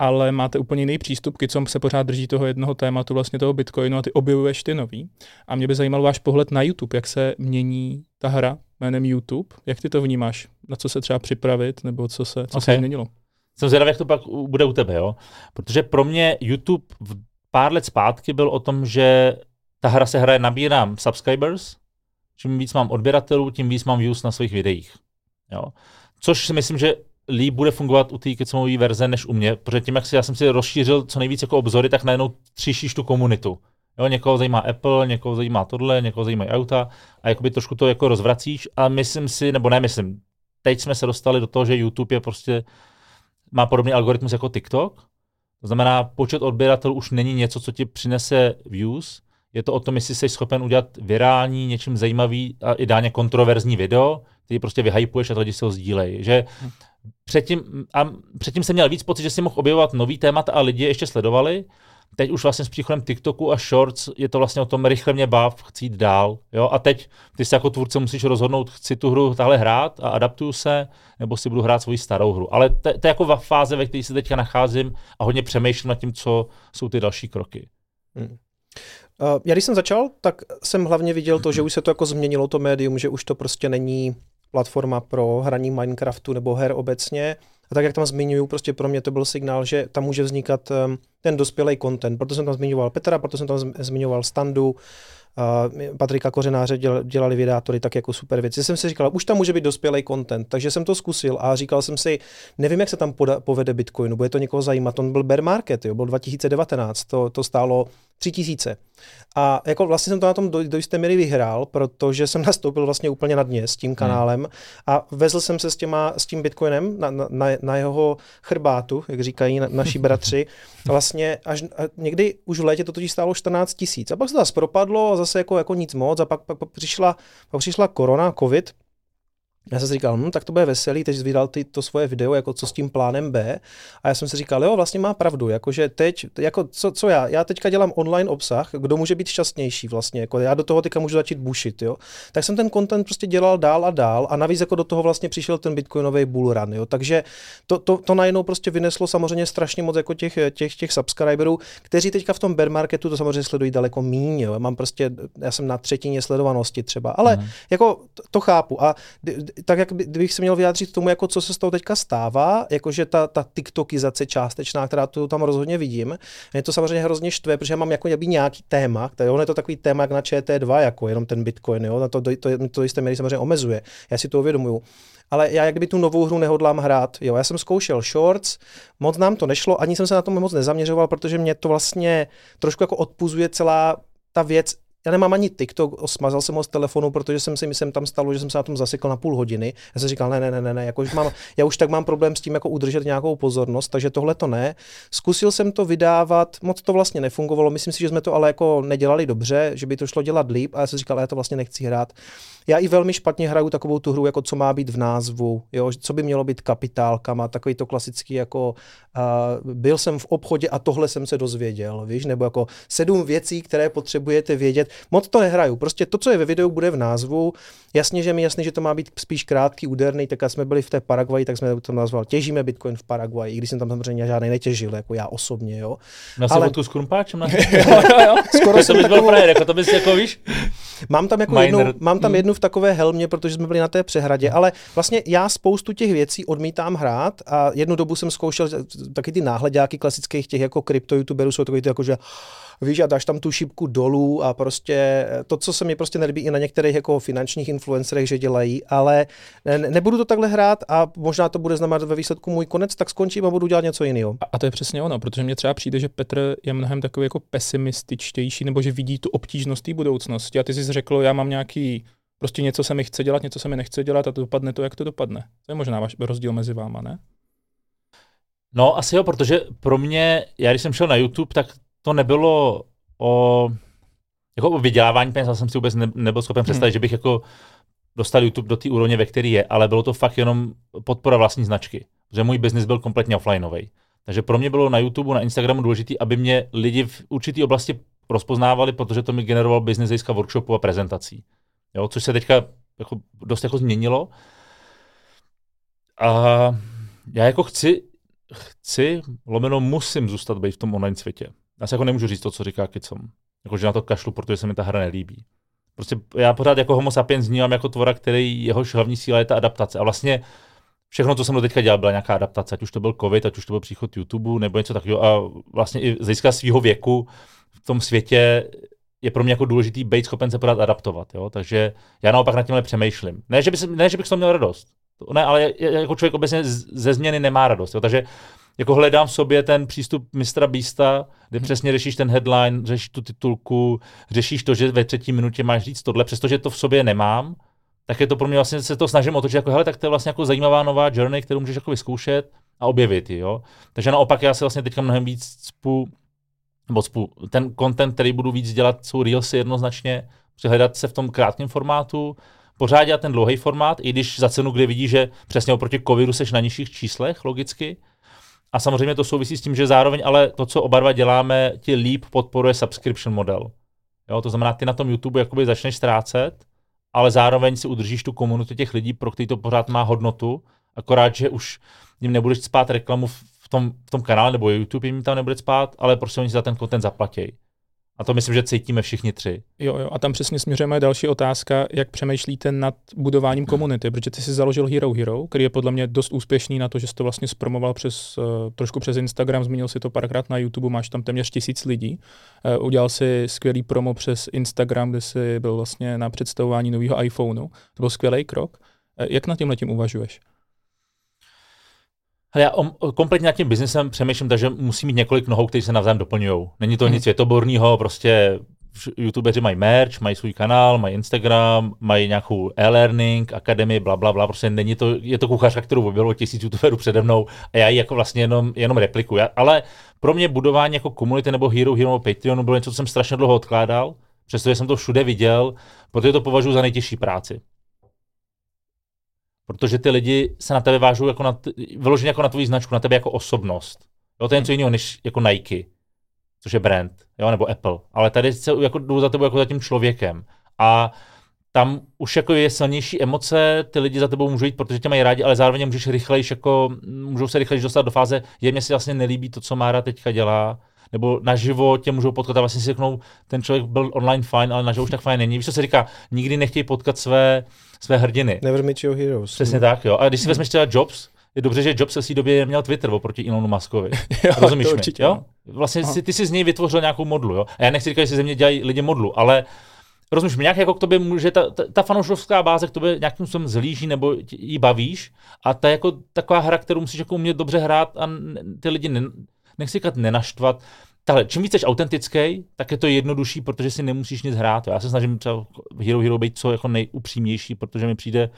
ale máte úplně jiný přístup, Kicom se pořád drží toho jednoho tématu, vlastně toho Bitcoinu a ty objevuješ ty nový. A mě by zajímal váš pohled na YouTube, jak se mění ta hra jménem YouTube, jak ty to vnímáš, na co se třeba připravit, nebo co se, co se Ok. změnilo. Jsem zvědavý, jak to pak bude u tebe, jo? Protože pro mě YouTube v pár let zpátky byl o tom, že ta hra se hraje, nabírám subscribers, čím víc mám odběratelů, tím víc mám views na svých videích. Jo? Což si myslím, že líp bude fungovat u té kecmové verze než u mě, protože tím, jak si, já jsem si rozšířil co nejvíc jako obzory, tak najednou tříšíš tu komunitu. Jo, někoho zajímá Apple, někoho zajímá tohle, někoho zajímají auta a jakoby trošku to jako rozvracíš a myslím si, nebo ne myslím, teď jsme se dostali do toho, že YouTube je prostě má podobný algoritmus jako TikTok. To znamená, počet odběratelů už není něco, co ti přinese views. Je to o tom, jestli jsi schopen udělat virální, něčím zajímavý a ideálně kontroverzní video, který prostě vyhypuješ a lidi si ho sdílejí. Že předtím, a předtím jsem měl víc pocit, že si mohl objevovat nový témata a lidi je ještě sledovali. Teď už vlastně s příchodem TikToku a Shorts je to vlastně o tom rychle mě bav, chci jít dál. Jo? A teď ty se jako tvůrce musíš rozhodnout, chci tu hru tahle hrát a adaptuju se, nebo si budu hrát svoji starou hru. Ale to, to je jako fáze, ve které se teďka nacházím a hodně přemýšlím nad tím, co jsou ty další kroky. Uh, já když jsem začal, tak jsem hlavně viděl to, že už se to jako změnilo to médium, že už to prostě není platforma pro hraní Minecraftu nebo her obecně. A tak, jak tam zmiňuju, prostě pro mě to byl signál, že tam může vznikat um, ten dospělý content. Proto jsem tam zmiňoval Petra, proto jsem tam zm- zmiňoval Standu, uh, Patrika Kořenáře děl, dělali videátory tak jako super věci. Jsem si říkal, už tam může být dospělý content, takže jsem to zkusil a říkal jsem si, nevím, jak se tam poda, povede Bitcoinu, bude to někoho zajímat. On byl bear market, jo, byl 2019, to, to stálo 3000. A jako vlastně jsem to na tom do, do jisté míry vyhrál, protože jsem (laughs) nastoupil vlastně úplně na dně s tím kanálem a vezl jsem se s, těma, s tím Bitcoinem na, na, na, na jeho chrbátu, jak říkají na, naši (laughs) bratři, vlastně až a někdy už v létě to totiž stálo 14 tisíc. A pak se to zase propadlo a zase jako, jako nic moc a pak, pak, pak, přišla, pak přišla korona, covid, já jsem si říkal, hm, tak to bude veselý, teď vydal ty to svoje video, jako co s tím plánem B. A já jsem si říkal, jo, vlastně má pravdu, jakože teď, jako co, co já, já teďka dělám online obsah, kdo může být šťastnější vlastně, jako já do toho teďka můžu začít bušit, jo. Tak jsem ten content prostě dělal dál a dál a navíc jako do toho vlastně přišel ten bitcoinový bull run, jo. Takže to, to, to najednou prostě vyneslo samozřejmě strašně moc jako těch, těch, těch subscriberů, kteří teďka v tom bear marketu to samozřejmě sledují daleko míň, jo. Já mám prostě, já jsem na třetině sledovanosti třeba, ale Mhm. jako to, to chápu. A d- tak jak by, kdybych se měl vyjádřit k tomu, jako co se z toho teďka stává, jakože ta, ta TikTokizace částečná, která tu tam rozhodně vidím, mě to samozřejmě hrozně štve, protože mám jako nějaký téma, který, on je to takový téma jak na ČT2, jako jenom ten Bitcoin, jo, na to, to, to, to jisté měli samozřejmě omezuje. Já si to uvědomuju ale já jak by tu novou hru nehodlám hrát. Jo, já jsem zkoušel Shorts, moc nám to nešlo, ani jsem se na tom moc nezaměřoval, protože mě to vlastně trošku jako odpuzuje celá ta věc, já nemám ani TikTok, smazal jsem ho z telefonu, protože jsem si myslím tam stalo, že jsem se na tom zasekl na půl hodiny. Já jsem říkal, ne, ne, ne, ne, ne jako, mám, já už tak mám problém s tím jako udržet nějakou pozornost, takže tohle to ne. Zkusil jsem to vydávat, moc to vlastně nefungovalo, myslím si, že jsme to ale jako nedělali dobře, že by to šlo dělat líp a já jsem říkal, já to vlastně nechci hrát. Já i velmi špatně hraju takovou tu hru, jako co má být v názvu, jo, co by mělo být kapitálkama, takový to klasický jako uh, byl jsem v obchodě a tohle jsem se dozvěděl, víš, nebo jako sedm věcí, které potřebujete vědět. Moc to nehraju, prostě to, co je ve videu, bude v názvu. Jasně, že mi jasně, že to má být spíš krátký, úderný, tak jsme byli v té Paraguaji, tak jsme to nazval Těžíme Bitcoin v Paraguaji, i když jsem tam samozřejmě žádný netěžil, jako já osobně, jo. Na Ale... fotku s krumpáčem? Na... (laughs) jo, jo, jo. Skoro to jsem to takovou... frajer, jako to bys jako víš? Mám tam, jako jednu, mám tam hmm. jednu v takové helmě, protože jsme byli na té přehradě, ale vlastně já spoustu těch věcí odmítám hrát a jednu dobu jsem zkoušel taky ty náhledáky klasických těch jako krypto youtuberů jsou takový ty jako, že víš, a dáš tam tu šipku dolů a prostě to, co se mi prostě nelíbí i na některých jako finančních influencerech, že dělají, ale ne, nebudu to takhle hrát a možná to bude znamenat ve výsledku můj konec, tak skončím a budu dělat něco jiného. A, a to je přesně ono, protože mně třeba přijde, že Petr je mnohem takový jako pesimističtější, nebo že vidí tu obtížnost té budoucnosti a ty jsi řekl, já mám nějaký Prostě něco se mi chce dělat, něco se mi nechce dělat a to dopadne to, jak to dopadne. To je možná váš rozdíl mezi váma, ne? No, asi jo, protože pro mě, já když jsem šel na YouTube, tak to nebylo o, jako o vydělávání peněz, já jsem si vůbec ne, nebyl schopen představit, hmm. že bych jako dostal YouTube do té úrovně, ve které je, ale bylo to fakt jenom podpora vlastní značky, že můj biznis byl kompletně offlineový. Takže pro mě bylo na YouTube, na Instagramu důležité, aby mě lidi v určité oblasti rozpoznávali, protože to mi generoval biznis získá workshopu a prezentací. Jo, což se teďka jako dost jako změnilo. A já jako chci, chci, lomeno musím zůstat být v tom online světě. Já se jako nemůžu říct to, co říká Kicom. Jako, že na to kašlu, protože se mi ta hra nelíbí. Prostě já pořád jako homo sapiens vnímám jako tvora, který jehož hlavní síla je ta adaptace. A vlastně všechno, co jsem do teďka dělal, byla nějaká adaptace. Ať už to byl covid, ať už to byl příchod YouTube nebo něco takového. A vlastně i z hlediska svého věku v tom světě je pro mě jako důležitý být schopen se pořád adaptovat. Jo? Takže já naopak nad tímhle přemýšlím. Ne, že, by, ne, že bych z měl radost. Ne, ale jako člověk obecně ze změny nemá radost. Jo? Takže jako hledám v sobě ten přístup mistra Beasta, kde hmm. přesně řešíš ten headline, řešíš tu titulku, řešíš to, že ve třetí minutě máš říct tohle, přestože to v sobě nemám, tak je to pro mě vlastně, se to snažím otočit jako, hele, tak to je vlastně jako zajímavá nová journey, kterou můžeš jako vyzkoušet a objevit, jo. Takže naopak já se vlastně teďka mnohem víc spu, nebo spu, ten content, který budu víc dělat, jsou reelsy jednoznačně, hledat se v tom krátkém formátu, pořád dělat ten dlouhý formát, i když za cenu, kdy vidíš, že přesně oproti covidu seš na nižších číslech, logicky, a samozřejmě to souvisí s tím, že zároveň ale to, co oba dva děláme, ti líp podporuje subscription model. Jo, to znamená, ty na tom YouTube jakoby začneš ztrácet, ale zároveň si udržíš tu komunitu těch lidí, pro který to pořád má hodnotu, akorát, že už jim nebudeš spát reklamu tom, v tom kanále, nebo YouTube jim tam nebude spát, ale prostě oni za ten content zaplatí. A to myslím, že cítíme všichni tři. Jo, jo, a tam přesně směřujeme další otázka, jak přemýšlíte nad budováním komunity, protože ty jsi založil Hero Hero, který je podle mě dost úspěšný na to, že jsi to vlastně zpromoval přes, uh, trošku přes Instagram, zmínil si to párkrát na YouTube, máš tam téměř tisíc lidí. Uh, udělal si skvělý promo přes Instagram, kde jsi byl vlastně na představování nového iPhoneu. To byl skvělý krok. Uh, jak nad tím uvažuješ? Hele, já o, kompletně nad tím biznesem přemýšlím, takže musí mít několik nohou, které se navzájem doplňují. Není to hmm. nic světoborného, prostě YouTubeři mají merch, mají svůj kanál, mají Instagram, mají nějakou e-learning, akademii, bla, bla, bla. Prostě není to, je to kuchařka, kterou objevilo tisíc YouTuberů přede mnou a já ji jako vlastně jenom, jenom replikuju. Ale pro mě budování jako komunity nebo Hero Hero nebo Patreonu bylo něco, co jsem strašně dlouho odkládal, přestože jsem to všude viděl, protože to považuji za nejtěžší práci protože ty lidi se na tebe vážou jako na, vyloženě jako na tvoji značku, na tebe jako osobnost. Jo, to je něco jiného než jako Nike, což je brand, jo, nebo Apple. Ale tady se jako jdou za tebou jako za tím člověkem. A tam už jako je silnější emoce, ty lidi za tebou můžou jít, protože tě mají rádi, ale zároveň můžeš rychlejš, jako, můžou se rychlejš dostat do fáze, je mě si vlastně nelíbí to, co Mára teďka dělá, nebo naživo tě můžou potkat a vlastně si řeknou, ten člověk byl online fajn, ale naživo už tak fajn není. Víš, co se říká, nikdy nechtějí potkat své, své hrdiny. Never meet your heroes. Přesně tak, jo. A když si vezmeš třeba Jobs, je dobře, že Jobs v té době měl Twitter oproti Elonu Muskovi. (laughs) Jo, Rozumíš to mi? určitě, Jo? Vlastně Aha. si, ty si z něj vytvořil nějakou modlu. Jo? A já nechci říkat, že si ze mě dělají lidi modlu, ale rozumíš mi, nějak jako k tobě může, ta, ta, ta fanouškovská báze k tobě nějakým způsobem zlíží nebo jí bavíš a ta jako taková hra, kterou musíš jako umět dobře hrát a ty lidi, ne, nechci říkat nenaštvat, Tahle, čím víc jsi autentický, tak je to jednodušší, protože si nemusíš nic hrát. Já se snažím třeba Hero Hero být co jako nejupřímnější, protože mi přijde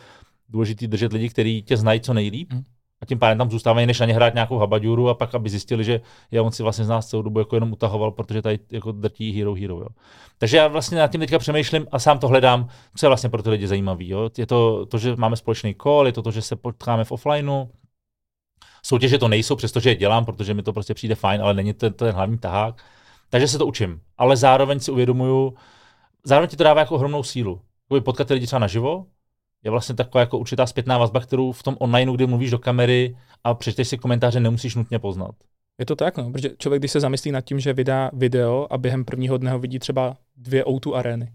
důležitý držet lidi, kteří tě znají co nejlíp. Mhm. A tím pádem tam zůstávají, než na ně hrát nějakou habaďuru a pak, aby zjistili, že já on si vlastně z nás celou dobu jako jenom utahoval, protože tady jako drtí Hero Hero. Jo. Takže já vlastně nad tím teďka přemýšlím a sám to hledám, co je vlastně pro ty lidi zajímavý. Jo. Je to to, že máme společný call, je to to, že se potkáme v offlineu, Soutěže to nejsou, přestože je dělám, protože mi to prostě přijde fajn, ale není to ten hlavní tahák. Takže se to učím. Ale zároveň si uvědomuju, zároveň ti to dává jako ohromnou sílu. Jakoby potkat ty lidi třeba naživo, je vlastně taková jako určitá zpětná vazba, kterou v tom onlineu, kdy mluvíš do kamery a přečteš si komentáře, nemusíš nutně poznat. Je to tak, no, protože člověk, když se zamyslí nad tím, že vydá video a během prvního dne ho vidí třeba dvě O2 arény.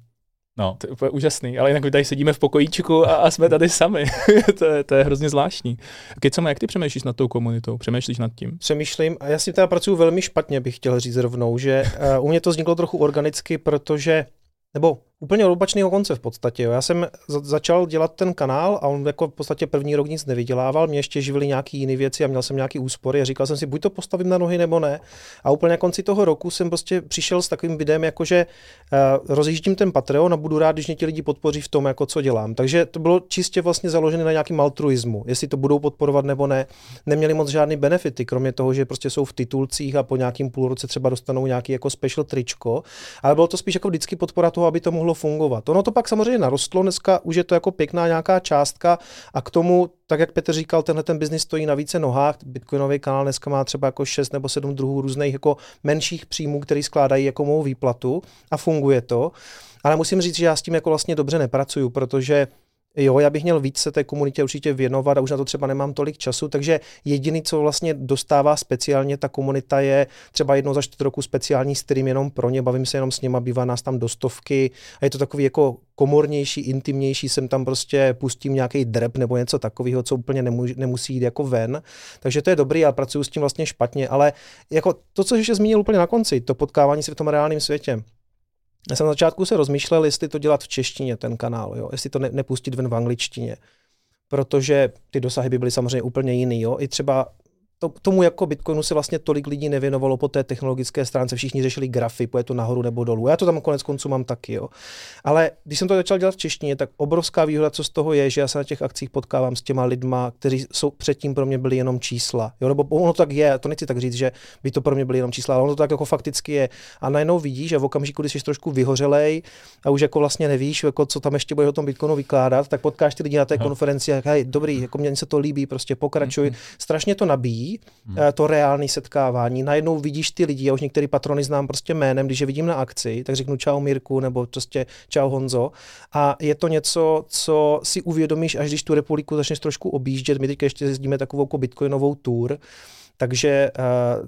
No. To je úplně úžasný, ale jinak my tady sedíme v pokojíčku a, a jsme tady sami. (laughs) to, je, to je hrozně zvláštní. Kecama, jak ty přemýšlíš nad tou komunitou? Přemýšlíš nad tím? přemýšlím a já s tím teda pracuji velmi špatně, bych chtěl říct rovnou, že uh, u mě to vzniklo trochu organicky, protože, nebo úplně od opačného konce v podstatě. Jo. Já jsem za- začal dělat ten kanál a on jako v podstatě první rok nic nevydělával, mě ještě živily nějaký jiné věci a měl jsem nějaký úspory a říkal jsem si, buď to postavím na nohy nebo ne. A úplně na konci toho roku jsem prostě přišel s takovým videem, jako že uh, rozjíždím ten Patreon a budu rád, když mě ti lidi podpoří v tom, jako co dělám. Takže to bylo čistě vlastně založené na nějakým altruismu, jestli to budou podporovat nebo ne. Neměli moc žádný benefity, kromě toho, že prostě jsou v titulcích a po nějakým půl roce třeba dostanou nějaký jako special tričko, ale bylo to spíš jako vždycky podpora toho, aby to mohlo fungovat. Ono to pak samozřejmě narostlo, dneska už je to jako pěkná nějaká částka a k tomu, tak jak Petr říkal, tenhle ten biznis stojí na více nohách. Bitcoinový kanál dneska má třeba jako 6 nebo 7 druhů různých jako menších příjmů, který skládají jako mou výplatu a funguje to. Ale musím říct, že já s tím jako vlastně dobře nepracuju, protože Jo, já bych měl víc se té komunitě určitě věnovat a už na to třeba nemám tolik času, takže jediný, co vlastně dostává speciálně ta komunita je třeba jednou za čtvrt roku speciální stream jenom pro ně, bavím se jenom s nima, bývá nás tam do stovky a je to takový jako komornější, intimnější, jsem tam prostě pustím nějaký drep nebo něco takového, co úplně nemusí, nemusí jít jako ven, takže to je dobrý, ale pracuji s tím vlastně špatně, ale jako to, co ještě zmínil úplně na konci, to potkávání se v tom reálném světě, já jsem na začátku se rozmýšlel, jestli to dělat v češtině, ten kanál, jo? jestli to ne, nepustit ven v angličtině, protože ty dosahy by byly samozřejmě úplně jiný. Jo? I třeba to, tomu jako Bitcoinu se vlastně tolik lidí nevěnovalo po té technologické stránce, všichni řešili grafy, je to nahoru nebo dolů. Já to tam konec konců mám taky, jo. Ale když jsem to začal dělat v češtině, tak obrovská výhoda, co z toho je, že já se na těch akcích potkávám s těma lidma, kteří jsou předtím pro mě byli jenom čísla. Jo, nebo ono to tak je, to nechci tak říct, že by to pro mě byly jenom čísla, ale ono to tak jako fakticky je. A najednou vidíš, že v okamžiku, kdy jsi trošku vyhořelej a už jako vlastně nevíš, jako co tam ještě bude o tom Bitcoinu vykládat, tak potkáš ty lidi na té Aha. konferenci a hej, dobrý, jako mně se to líbí, prostě pokračuj. Mhm. Strašně to nabíjí, Eh, to reálné setkávání. Najednou vidíš ty lidi, já už některý patrony znám prostě jménem, když je vidím na akci, tak řeknu čau Mirku nebo prostě čau Honzo. A je to něco, co si uvědomíš, až když tu republiku začneš trošku objíždět. My teď ještě jezdíme takovou jako bitcoinovou tour, takže uh,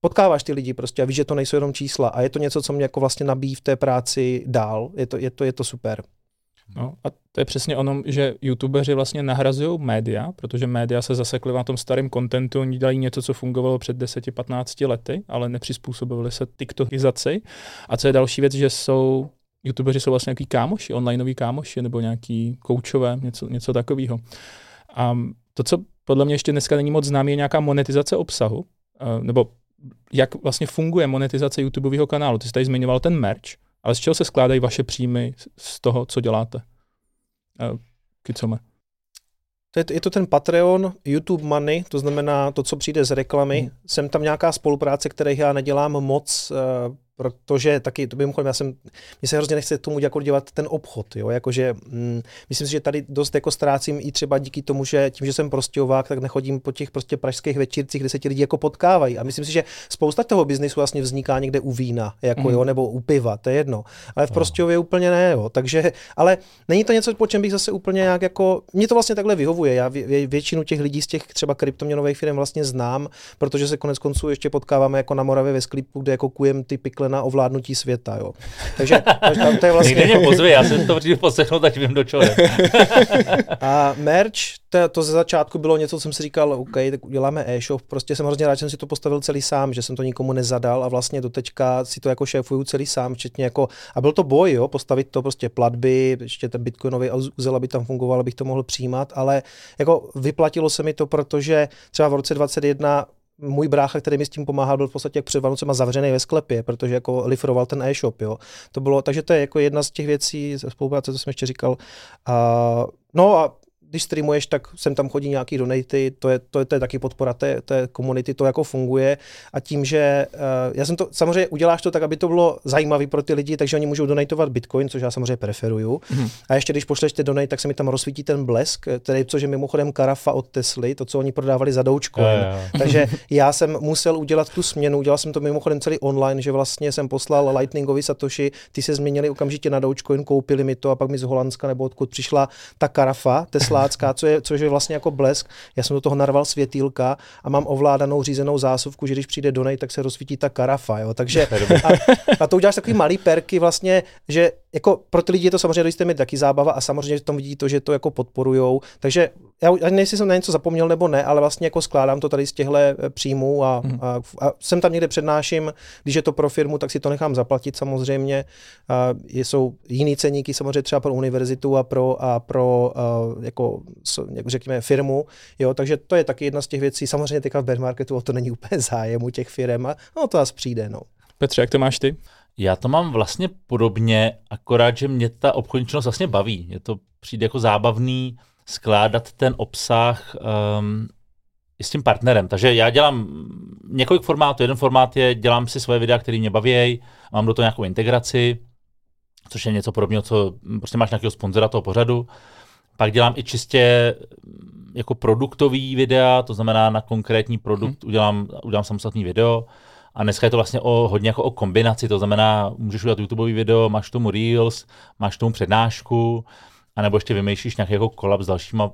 potkáváš ty lidi prostě a víš, že to nejsou jenom čísla a je to něco, co mě jako vlastně nabíjí v té práci dál. Je to, je to, je to super. No, a to je přesně ono, že youtubeři vlastně nahrazují média, protože média se zasekly na tom starém kontentu, oni dělají něco, co fungovalo před 10-15 lety, ale nepřizpůsobili se TikTokizaci. A co je další věc, že jsou youtubeři jsou vlastně nějaký kámoši, onlineoví kámoši nebo nějaký koučové, něco, něco takového. A to, co podle mě ještě dneska není moc známé, je nějaká monetizace obsahu, eh, nebo jak vlastně funguje monetizace YouTubeového kanálu. Ty jsi tady zmiňoval ten merch, ale z čeho se skládají vaše příjmy z toho, co děláte? Eh, Kicome. To je, je to ten Patreon, YouTube Money, to znamená to, co přijde z reklamy. Hmm. Jsem tam nějaká spolupráce, kterých já nedělám moc, eh, protože taky, to mimochodem, já jsem, mi se hrozně nechce tomu jako dělat ten obchod, jo, jakože mm, myslím si, že tady dost jako ztrácím i třeba díky tomu, že tím, že jsem prostějovák, tak nechodím po těch prostě pražských večírcích, kde se ti lidi jako potkávají a myslím si, že spousta toho biznisu vlastně vzniká někde u vína, jako mm. jo, nebo u piva, to je jedno, ale v Prostějově no. úplně ne, jo, takže, ale není to něco, po čem bych zase úplně nějak jako, mě to vlastně takhle vyhovuje, já vě, většinu těch lidí z těch třeba kryptoměnových firm vlastně znám, protože se konec konců ještě potkáváme jako na Moravě ve sklipu, kde jako kujem ty pikle na ovládnutí světa. Jo. Takže to je vlastně... Někde mě pozve, já jsem to přijdu poslechnout, ať vím do čeho. (laughs) a merch, to, to ze začátku bylo něco, co jsem si říkal, OK, tak uděláme e-shop. Prostě jsem hrozně rád, že jsem si to postavil celý sám, že jsem to nikomu nezadal a vlastně doteďka si to jako šéfuju celý sám, včetně jako, a byl to boj, jo, postavit to prostě platby, ještě ten bitcoinový uzel, aby tam fungoval, abych to mohl přijímat, ale jako vyplatilo se mi to, protože třeba v roce 21 můj brácha, který mi s tím pomáhal, byl v podstatě jak před Vánocema zavřený ve sklepě, protože jako lifroval ten e-shop, jo. To bylo, takže to je jako jedna z těch věcí, spolupráce, co jsem ještě říkal. A, no a když streamuješ, tak sem tam chodí nějaký donaty, to je, to je, to je taky podpora té, té komunity, to jako funguje a tím, že uh, já jsem to, samozřejmě uděláš to tak, aby to bylo zajímavé pro ty lidi, takže oni můžou donatovat bitcoin, což já samozřejmě preferuju. Mm. A ještě když pošleš ty donate, tak se mi tam rozsvítí ten blesk, který, což je mimochodem karafa od Tesly, to, co oni prodávali za. Yeah. takže já jsem musel udělat tu směnu, udělal jsem to mimochodem celý online, že vlastně jsem poslal Lightningovi Satoshi, ty se změnili okamžitě na Dogecoin, koupili mi to a pak mi z Holandska nebo odkud přišla ta karafa Tesla Slovácká, co je, což je vlastně jako blesk. Já jsem do toho narval světýlka a mám ovládanou řízenou zásuvku, že když přijde donate, tak se rozsvítí ta karafa. Jo? Takže a, a, to uděláš takový malý perky vlastně, že jako pro ty lidi je to samozřejmě do jisté taky zábava a samozřejmě v tom vidí to, že to jako podporujou. Takže já ani nejsi jsem na něco zapomněl nebo ne, ale vlastně jako skládám to tady z těchto eh, příjmů a, hmm. a, a, jsem tam někde přednáším, když je to pro firmu, tak si to nechám zaplatit samozřejmě. A jsou jiný ceníky samozřejmě třeba pro univerzitu a pro, a pro a jako, řekněme firmu, jo, takže to je taky jedna z těch věcí. Samozřejmě teďka v bear marketu o to není (laughs) úplně zájem u těch firm a no to asi přijde. No. Petře, jak to máš ty? Já to mám vlastně podobně, akorát, že mě ta obchodní činnost vlastně baví. Je to přijde jako zábavný skládat ten obsah um, i s tím partnerem. Takže já dělám několik formátů. Jeden formát je, dělám si svoje videa, které mě baví, mám do toho nějakou integraci, což je něco podobného, co prostě máš nějakého sponzora toho pořadu. Pak dělám i čistě jako produktový videa, to znamená na konkrétní produkt hmm. udělám, udělám samostatný video. A dneska je to vlastně o, hodně jako o kombinaci, to znamená, můžeš udělat YouTubeový video, máš tomu Reels, máš tomu přednášku, anebo ještě vymýšlíš nějaký jako kolab s dalšíma, uh,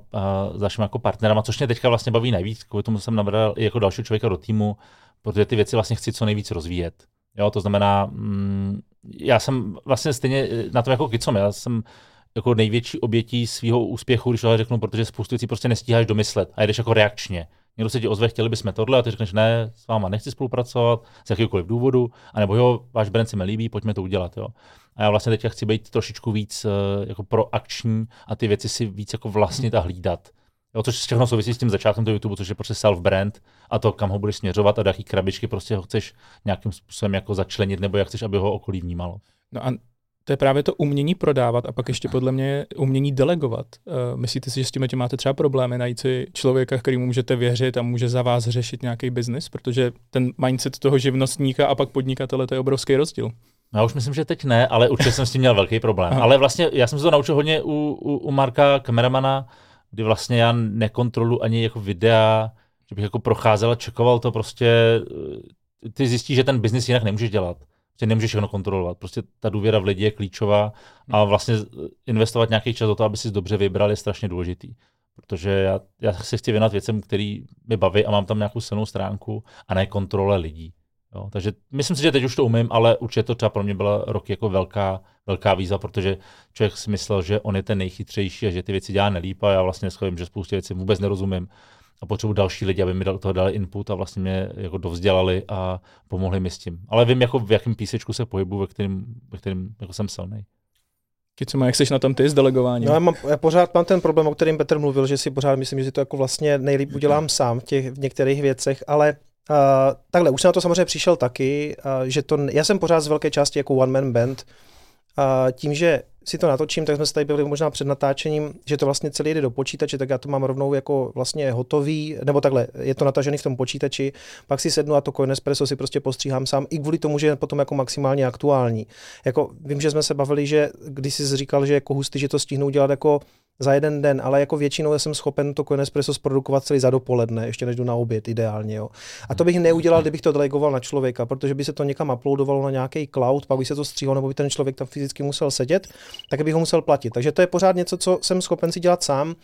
s dalšíma jako partnerama, což mě teďka vlastně baví nejvíc, kvůli tomu jsem nabral i jako dalšího člověka do týmu, protože ty věci vlastně chci co nejvíc rozvíjet. Jo, to znamená, mm, já jsem vlastně stejně na tom jako Kicom, já jsem jako největší obětí svého úspěchu, když to řeknu, protože spoustu věcí prostě nestíháš domyslet a jdeš jako reakčně. Někdo se ti ozve, chtěli bychom tohle, a ty řekneš, ne, s váma nechci spolupracovat, z jakýkoliv důvodu, anebo jo, váš brand se mi líbí, pojďme to udělat. Jo. A já vlastně teď chci být trošičku víc uh, jako proakční a ty věci si víc jako vlastnit a hlídat. Jo, což všechno souvisí s tím začátkem toho YouTube, což je prostě self-brand a to, kam ho budeš směřovat a do jaký krabičky prostě ho chceš nějakým způsobem jako začlenit nebo jak chceš, aby ho okolí vnímalo. No a to je právě to umění prodávat a pak ještě podle mě umění delegovat. Uh, myslíte si, že s tím máte třeba problémy najít si člověka, kterýmu můžete věřit a může za vás řešit nějaký biznis, protože ten mindset toho živnostníka a pak podnikatele to je obrovský rozdíl. Já už myslím, že teď ne, ale určitě jsem s tím měl velký problém. Ale vlastně já jsem se to naučil hodně u, u, u Marka kameramana, kdy vlastně já nekontroluji ani jako videa, že bych jako procházel a čekoval to prostě, eh, ty zjistíš, že ten biznis jinak nemůžeš dělat prostě nemůžeš všechno kontrolovat. Prostě ta důvěra v lidi je klíčová a vlastně investovat nějaký čas do toho, aby si dobře vybral, je strašně důležitý. Protože já, já se chci věnovat věcem, který mi baví a mám tam nějakou silnou stránku a ne kontrole lidí. Jo, takže myslím si, že teď už to umím, ale určitě to třeba pro mě byla rok jako velká, velká výzva, protože člověk si myslel, že on je ten nejchytřejší a že ty věci dělá nelíp a já vlastně schovím, že spoustu věcí vůbec nerozumím a potřebuji další lidi, aby mi do toho dali input a vlastně mě jako dovzdělali a pomohli mi s tím. Ale vím, jako v jakém písečku se pohybu, ve kterém, ve kterém jako jsem silný. Co má, jak jsi na tom ty s delegováním? No, já, mám, já pořád mám ten problém, o kterém Petr mluvil, že si pořád myslím, že si to jako vlastně nejlíp udělám sám v, těch, v některých věcech, ale uh, takhle, už jsem na to samozřejmě přišel taky, uh, že to, já jsem pořád z velké části jako one man band, A tím, že si to natočím, tak jsme se tady byli možná před natáčením, že to vlastně celý jde do počítače, tak já to mám rovnou jako vlastně hotový, nebo takhle, je to natažený v tom počítači, pak si sednu a to Coinespresso si prostě postříhám sám, i kvůli tomu, že je potom jako maximálně aktuální. Jako vím, že jsme se bavili, že když jsi říkal, že jako hustý, že to stihnou dělat jako za jeden den, ale jako většinou jsem schopen to Coinespresso zprodukovat celý za dopoledne, ještě než jdu na oběd ideálně. Jo. A to bych neudělal, kdybych to delegoval na člověka, protože by se to někam uploadovalo na nějaký cloud, pak by se to stříhalo, nebo by ten člověk tam fyzicky musel sedět, tak bych ho musel platit. Takže to je pořád něco, co jsem schopen si dělat sám,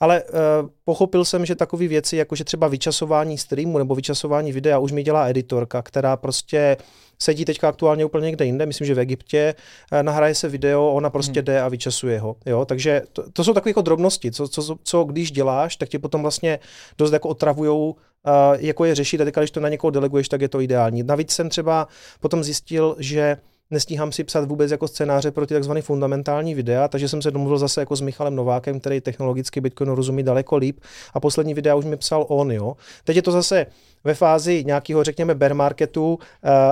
ale uh, pochopil jsem, že takové věci, jako že třeba vyčasování streamu nebo vyčasování videa už mi dělá editorka, která prostě sedí teďka aktuálně úplně někde jinde, myslím, že v Egyptě, eh, nahraje se video, ona prostě hmm. jde a vyčasuje ho. Jo? Takže to, to jsou takové jako drobnosti, co, co, co když děláš, tak ti potom vlastně dost jako otravujou Uh, jako je řešit a teďka, když to na někoho deleguješ, tak je to ideální. Navíc jsem třeba potom zjistil, že nestíhám si psat vůbec jako scénáře pro ty takzvané fundamentální videa, takže jsem se domluvil zase jako s Michalem Novákem, který technologicky Bitcoinu rozumí daleko líp a poslední videa už mi psal on, jo. Teď je to zase ve fázi nějakého, řekněme, bear marketu uh,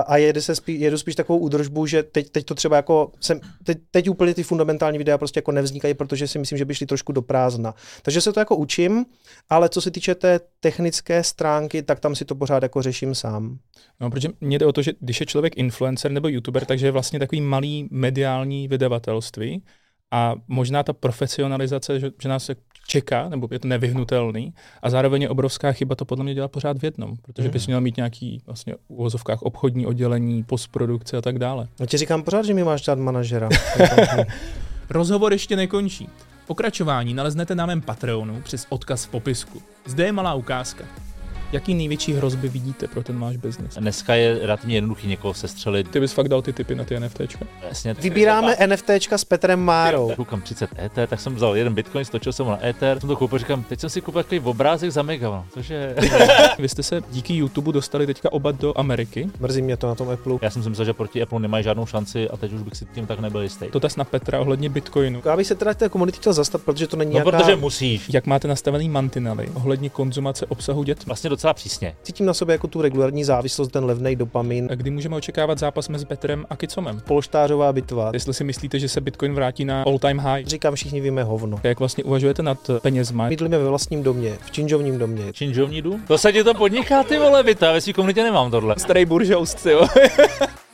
a jede se spí, jedu spíš takovou údržbu, že teď, teď to třeba jako, jsem, teď, teď úplně ty fundamentální videa prostě jako nevznikají, protože si myslím, že by šli trošku do prázdna. Takže se to jako učím, ale co se týče té technické stránky, tak tam si to pořád jako řeším sám. No, protože mě jde o to, že když je člověk influencer nebo youtuber, takže je vlastně takový malý mediální vydavatelství, a možná ta profesionalizace, že, že nás čeká, nebo je to nevyhnutelný, a zároveň je obrovská chyba to podle mě dělat pořád v jednom, protože bys mhm. měl mít nějaký vlastně v uvozovkách obchodní oddělení, postprodukce a tak dále. No ti říkám pořád, že mi máš dát manažera. (laughs) Rozhovor ještě nekončí. Pokračování naleznete na mém Patreonu přes odkaz v popisku. Zde je malá ukázka. Jaký největší hrozby vidíte pro ten váš biznis? Dneska je relativně jednoduchý někoho sestřelit. Ty bys fakt dal ty typy na ty NFTčka? Jasně. Vybíráme NFTčka s Petrem Márou. Koukám 30 ET, tak jsem vzal jeden bitcoin, stočil jsem ho na Ether, jsem to koupil, říkám, teď jsem si koupil takový obrázek za mega, což je... (laughs) Vy jste se díky YouTube dostali teďka oba do Ameriky. Mrzí mě to na tom Apple. Já jsem si myslel, že proti Apple nemají žádnou šanci a teď už bych si tím tak nebyl jistý. To na Petra ohledně Bitcoinu. Já bych se teda té komunity chtěl zastat, protože to není no, nějaká... protože musíš. Jak máte nastavený mantinely ohledně konzumace obsahu dětmi? Vlastně docela přísně. Cítím na sobě jako tu regulární závislost, ten levný dopamin. A kdy můžeme očekávat zápas mezi Petrem a Kicomem? Polštářová bitva. Jestli si myslíte, že se Bitcoin vrátí na all time high? Říkám, všichni víme hovno. Jak vlastně uvažujete nad penězma? Bydlíme ve vlastním domě, v činžovním domě. Činžovní dům? To se ti to podniká, ty vole, byta, ve své komunitě nemám tohle. Starý buržoust, jo. (laughs)